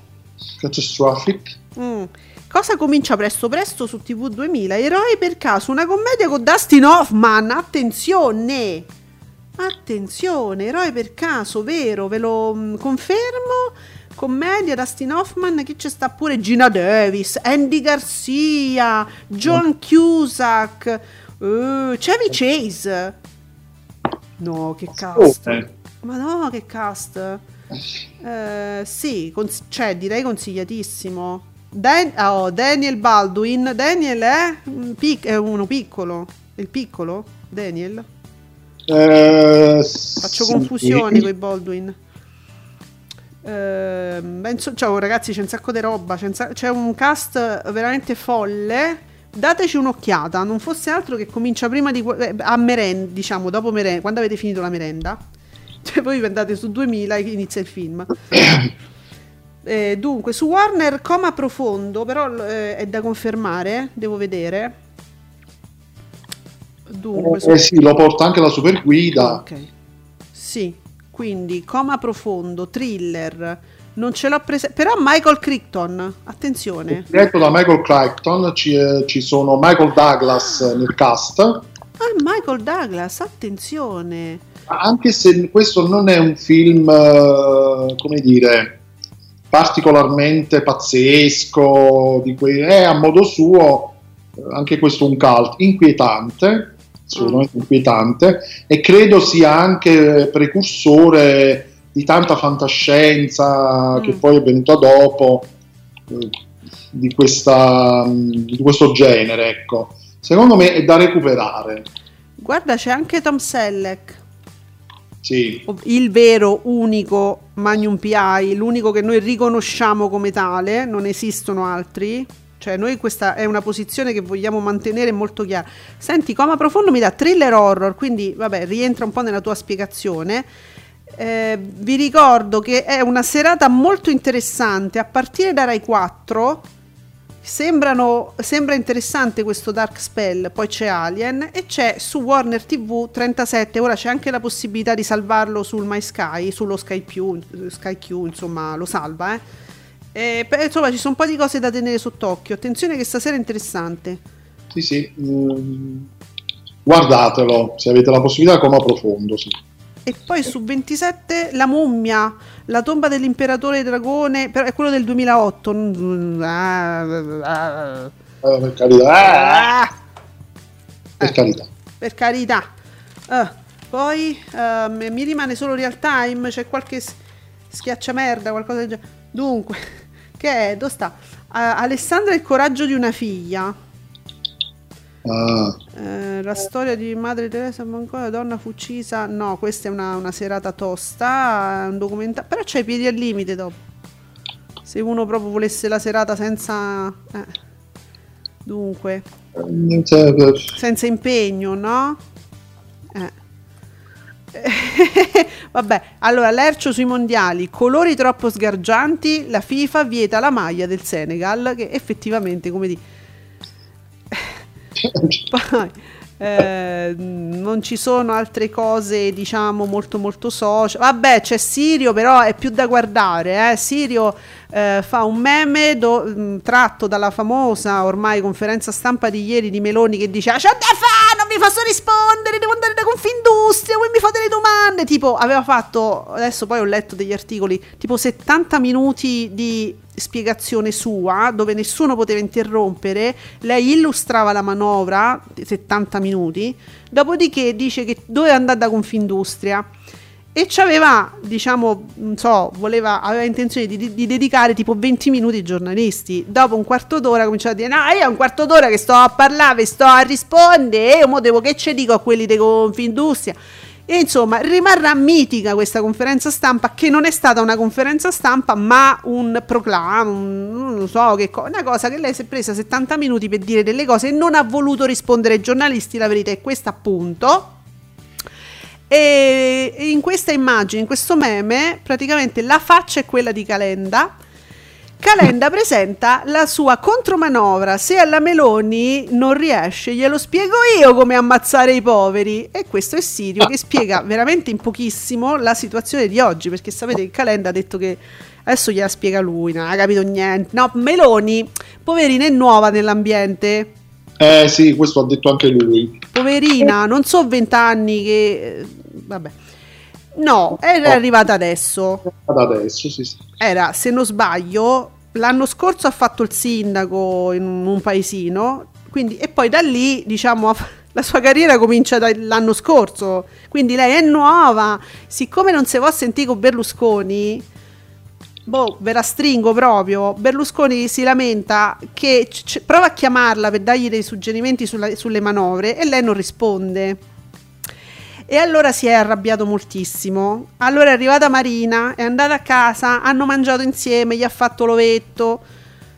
Catastrophic. Mm. Cosa comincia presto presto su TV 2000? Eroi per caso, una commedia con Dustin Hoffman, attenzione! Attenzione, eroi per caso, vero, ve lo mm, confermo. Commedia Dustin Hoffman, chi c'è sta pure Gina Davis, Andy Garcia, John Cusack, eh, Chevy Chase. No, che cast. Ma no, che cast. Eh, sì, cons- cioè direi consigliatissimo. Dan- oh, Daniel Baldwin. Daniel è, un pic- è uno piccolo. Il piccolo? Daniel? Eh, Faccio sì. confusione con i Baldwin. Inso- ciao ragazzi, c'è un sacco di roba. C'è un, sa- c'è un cast veramente folle. Dateci un'occhiata. Non fosse altro che comincia prima di eh, a merenda, diciamo, dopo merenda, quando avete finito la merenda. Cioè, vi andate su 2000 e inizia il film. Eh, dunque, su Warner Coma Profondo, però eh, è da confermare, devo vedere. Dunque, Eh sì, lo porta anche la super guida. Ok. Sì, quindi coma profondo, thriller. Non ce l'ho presa. Però Michael Crichton, attenzione. Diretto da Michael Crichton, ci, eh, ci sono Michael Douglas nel cast, Ah, Michael Douglas, attenzione. anche se questo non è un film, eh, come dire, particolarmente pazzesco, di quei- è a modo suo, eh, anche questo un cult, inquietante, assolutamente inquietante, e credo sia anche precursore di tanta fantascienza che Mm. poi è venuta dopo eh, di, questa, di questo genere, ecco. Secondo me è da recuperare. Guarda, c'è anche Tom Selleck, Sì, il vero unico Magnum PI, l'unico che noi riconosciamo come tale, non esistono altri. Cioè, noi questa è una posizione che vogliamo mantenere molto chiara. Senti, Coma Profondo mi dà thriller horror, quindi vabbè, rientra un po' nella tua spiegazione. Eh, vi ricordo che è una serata molto interessante a partire da Rai 4. Sembrano, sembra interessante questo Dark Spell, poi c'è Alien e c'è su Warner TV 37, ora c'è anche la possibilità di salvarlo sul MySky, sullo Sky Q, Sky Q, insomma lo salva. Eh. E, insomma ci sono un po' di cose da tenere sott'occhio, attenzione che stasera è interessante. sì, sì. mm, guardatelo se avete la possibilità, come profondo. Sì. E poi su 27 La mummia, la tomba dell'imperatore dragone, però è quello del 2008. mm, ah, ah, Eh, per carità, ah, per carità. per carità. Ah, poi ehm, mi rimane solo real time, c'è qualche schiacciamerda, qualcosa del genere. Dunque, che è? Dove sta? Ah, Alessandra il coraggio di una figlia. Ah, Eh, la storia di Madre Teresa Bancò, la donna fu uccisa. No, questa è una, una serata tosta. Un documentario. Però c'è i piedi al limite dopo. Se uno proprio volesse la serata senza. eh. Dunque, eh, cioè, senza impegno, no? Eh. Vabbè, allora Lercio sui mondiali, colori troppo sgargianti, la FIFA vieta la maglia del Senegal che effettivamente, come di... Poi, Eh, non ci sono altre cose, diciamo, molto molto social. Vabbè, c'è Sirio, però è più da guardare. Eh. Sirio eh, fa un meme do- mh, tratto dalla famosa ormai conferenza stampa di ieri di Meloni che dice: "Ah, c'ho da fa, non mi posso rispondere, devo andare da Confindustria, voi mi fate le domande". Tipo, aveva fatto adesso poi ho letto degli articoli, tipo 70 minuti di spiegazione sua dove nessuno poteva interrompere lei illustrava la manovra 70 minuti dopodiché dice che doveva andare da Confindustria e c'aveva diciamo non so voleva aveva intenzione di, di- di dedicare tipo 20 minuti ai giornalisti dopo un quarto d'ora cominciava a dire no io è un quarto d'ora che sto a parlare sto a rispondere io mo devo che ci dico a quelli di Confindustria e insomma rimarrà mitica questa conferenza stampa che non è stata una conferenza stampa ma un proclamo, non so che cosa, una cosa che lei si è presa 70 minuti per dire delle cose e non ha voluto rispondere ai giornalisti, la verità è questa appunto. E in questa immagine, in questo meme, praticamente la faccia è quella di Calenda. Calenda presenta la sua contromanovra. Se alla Meloni non riesce, glielo spiego io come ammazzare i poveri. E questo è Sirio che spiega veramente in pochissimo la situazione di oggi. Perché sapete che Calenda ha detto che adesso gliela spiega lui, non ha capito niente. No, Meloni, poverina, è nuova nell'ambiente. Eh sì, questo ha detto anche lui. Poverina, non so vent'anni che... eh, Vabbè. No, era Oh. arrivata adesso. Ad adesso, sì, sì. Era, se non sbaglio, l'anno scorso ha fatto il sindaco in un, un paesino, quindi, e poi da lì, diciamo, la sua carriera comincia dall'anno scorso, quindi lei è nuova, siccome non si può sentire con Berlusconi, boh, ve la stringo proprio, Berlusconi si lamenta che c- prova a chiamarla per dargli dei suggerimenti sulla- sulle manovre e lei non risponde. E allora si è arrabbiato moltissimo. Allora è arrivata Marina, è andata a casa, hanno mangiato insieme, gli ha fatto l'ovetto.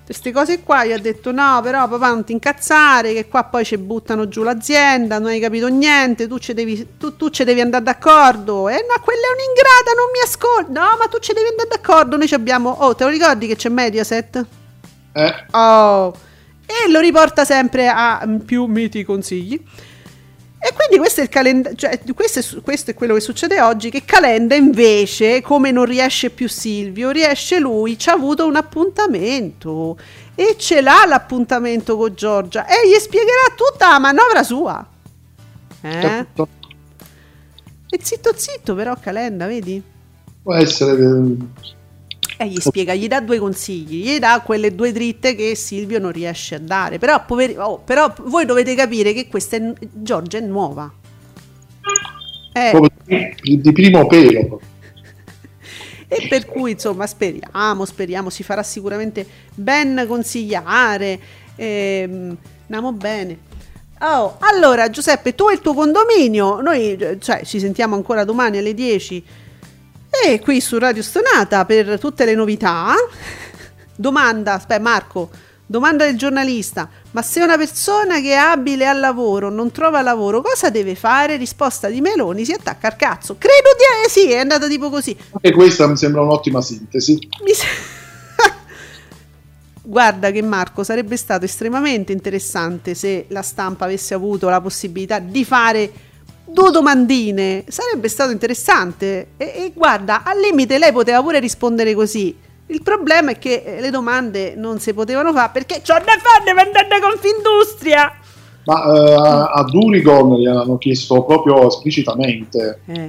Queste cose qua gli ha detto no, però papà non ti incazzare, che qua poi ci buttano giù l'azienda, non hai capito niente, tu ci devi, tu, tu ci devi andare d'accordo. E no, quella è un'ingrata, non mi ascolta. No, ma tu ci devi andare d'accordo, noi ci abbiamo... Oh, te lo ricordi che c'è Mediaset? Eh, Oh, e lo riporta sempre a mm, più miti consigli. E quindi questo è il calendario, cioè, questo, è, questo è quello che succede oggi, che Calenda invece, come non riesce più Silvio, riesce lui, ci ha avuto un appuntamento e ce l'ha l'appuntamento con Giorgia e gli spiegherà tutta la manovra sua. Eh? capito? E zitto zitto però Calenda, vedi? Può essere... eh, E gli spiega, gli dà due consigli, gli dà quelle due dritte che Silvio non riesce a dare. Però, poveri- oh, però voi dovete capire che questa è, Giorgia è nuova. Eh, proprio di, primo pelo. e per cui insomma speriamo, speriamo, si farà sicuramente ben consigliare. Ehm, andiamo bene. Oh, allora Giuseppe, tu e il tuo condominio, noi eh, cioè, ci sentiamo ancora domani alle 10 e qui su Radio Stonata per tutte le novità. Domanda, aspetta Marco, domanda del giornalista, ma se una persona che è abile al lavoro non trova lavoro, cosa deve fare? Risposta di Meloni, si attacca al cazzo. Credo di eh, sì, è andata tipo così. Anche questa mi sembra un'ottima sintesi. Mi se- Guarda che Marco sarebbe stato estremamente interessante se la stampa avesse avuto la possibilità di fare due domandine. Sarebbe stato interessante. E, e guarda, al limite lei poteva pure rispondere così. Il problema è che eh, le domande non si potevano fare perché c'ho da fare, devo andare da Confindustria. Ma eh, a, a Durigon gliel'hanno chiesto proprio esplicitamente. Eh,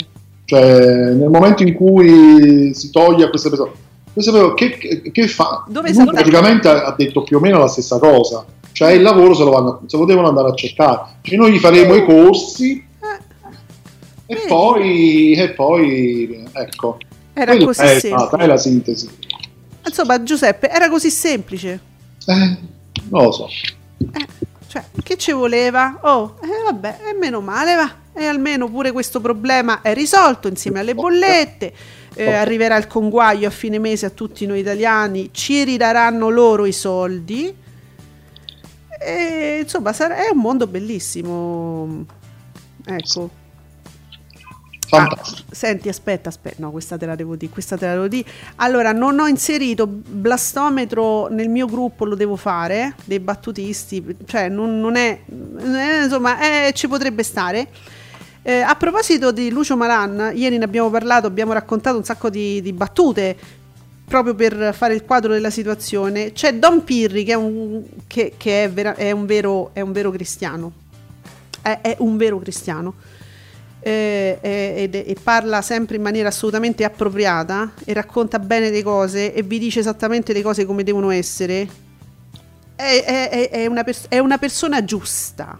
Cioè, nel momento in cui si toglie a queste persone, queste persone che, che- fa? Dove Lui praticamente ha ha detto più o meno la stessa cosa. Cioè, il lavoro se lo, vanno- se lo devono andare a cercare. Cioè, noi gli faremo i corsi eh, e poi, e poi, ecco. era Quindi così è semplice. è la sintesi. Insomma, Giuseppe, era così semplice. Eh, non lo so. Eh, cioè, che ci voleva? Oh, eh, vabbè, e meno male va. E almeno pure questo problema è risolto insieme alle bollette. Eh, arriverà il conguaglio a fine mese a tutti noi italiani, ci ridaranno loro i soldi. E, insomma, sarà, è un mondo bellissimo. Ecco. Fantastico. Senti, aspetta, aspetta, no, questa te la devo dire, questa te la devo dire. Allora, non ho inserito blastometro nel mio gruppo, lo devo fare, dei battutisti, cioè non, non è, eh, insomma, eh, ci potrebbe stare. Eh, a proposito di Lucio Malan, ieri ne abbiamo parlato, abbiamo raccontato un sacco di, di battute proprio per fare il quadro della situazione. C'è Don Pirri che è un, che, che è vera- è un vero, è un vero cristiano, è, è un vero cristiano eh, eh, ed- e parla sempre in maniera assolutamente appropriata e racconta bene le cose e vi dice esattamente le cose come devono essere. È, è- è- una, pers- è una persona giusta.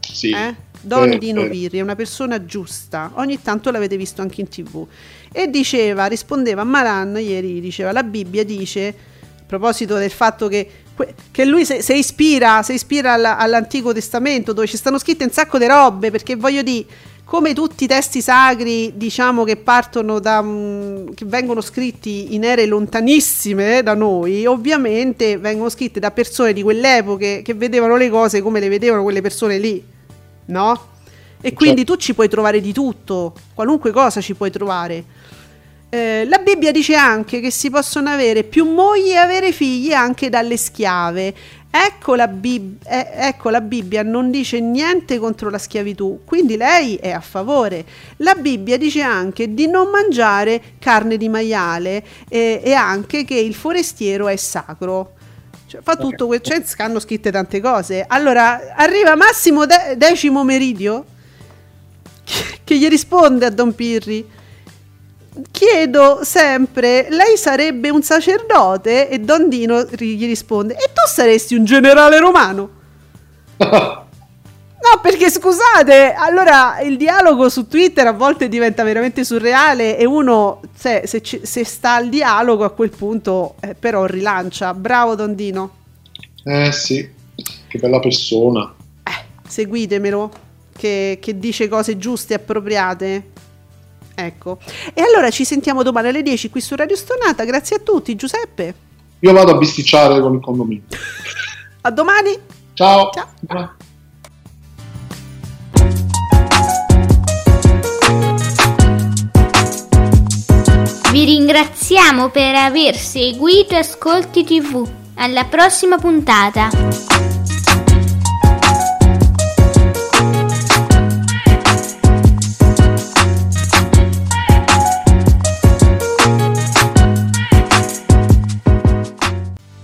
Sì. Eh? Don Eh, Dino eh. Pirri è una persona giusta. Ogni tanto l'avete visto anche in tv. E diceva, rispondeva a Maran ieri, diceva la Bibbia dice, a proposito del fatto che, che lui si ispira, si ispira alla- all'Antico Testamento dove ci stanno scritte un sacco di robe, perché voglio dire, come tutti i testi sacri, diciamo che partono da mm, che vengono scritti in ere lontanissime da noi, ovviamente vengono scritte da persone di quell'epoca che vedevano le cose come le vedevano quelle persone lì no? E quindi tu ci puoi trovare di tutto, qualunque cosa ci puoi trovare. Eh, la Bibbia dice anche che si possono avere più mogli e avere figli anche dalle schiave. Ecco la, Bib- eh, ecco la Bibbia non dice niente contro la schiavitù, quindi lei è a favore. La Bibbia dice anche di non mangiare carne di maiale eh, e anche che il forestiero è sacro. Cioè, fa tutto quel cioè, hanno scritte tante cose. Allora arriva Massimo De- Decimo Meridio che- che gli risponde a Don Pirri. Chiedo sempre, lei sarebbe un sacerdote? E Don Dino gli risponde, e tu saresti un generale romano? No, perché scusate, allora il dialogo su Twitter a volte diventa veramente surreale e uno, se, se se sta al dialogo a quel punto, eh, però rilancia. Bravo Don Dino, Eh sì, che bella persona. seguitemelo, che, che dice cose giuste e appropriate. Ecco. E allora ci sentiamo domani alle 10 qui su Radio Stonata. Grazie a tutti, Giuseppe. Io vado a bisticciare con il condominio. A domani. Ciao. Vi ringraziamo per aver seguito Ascolti TV. Alla prossima puntata.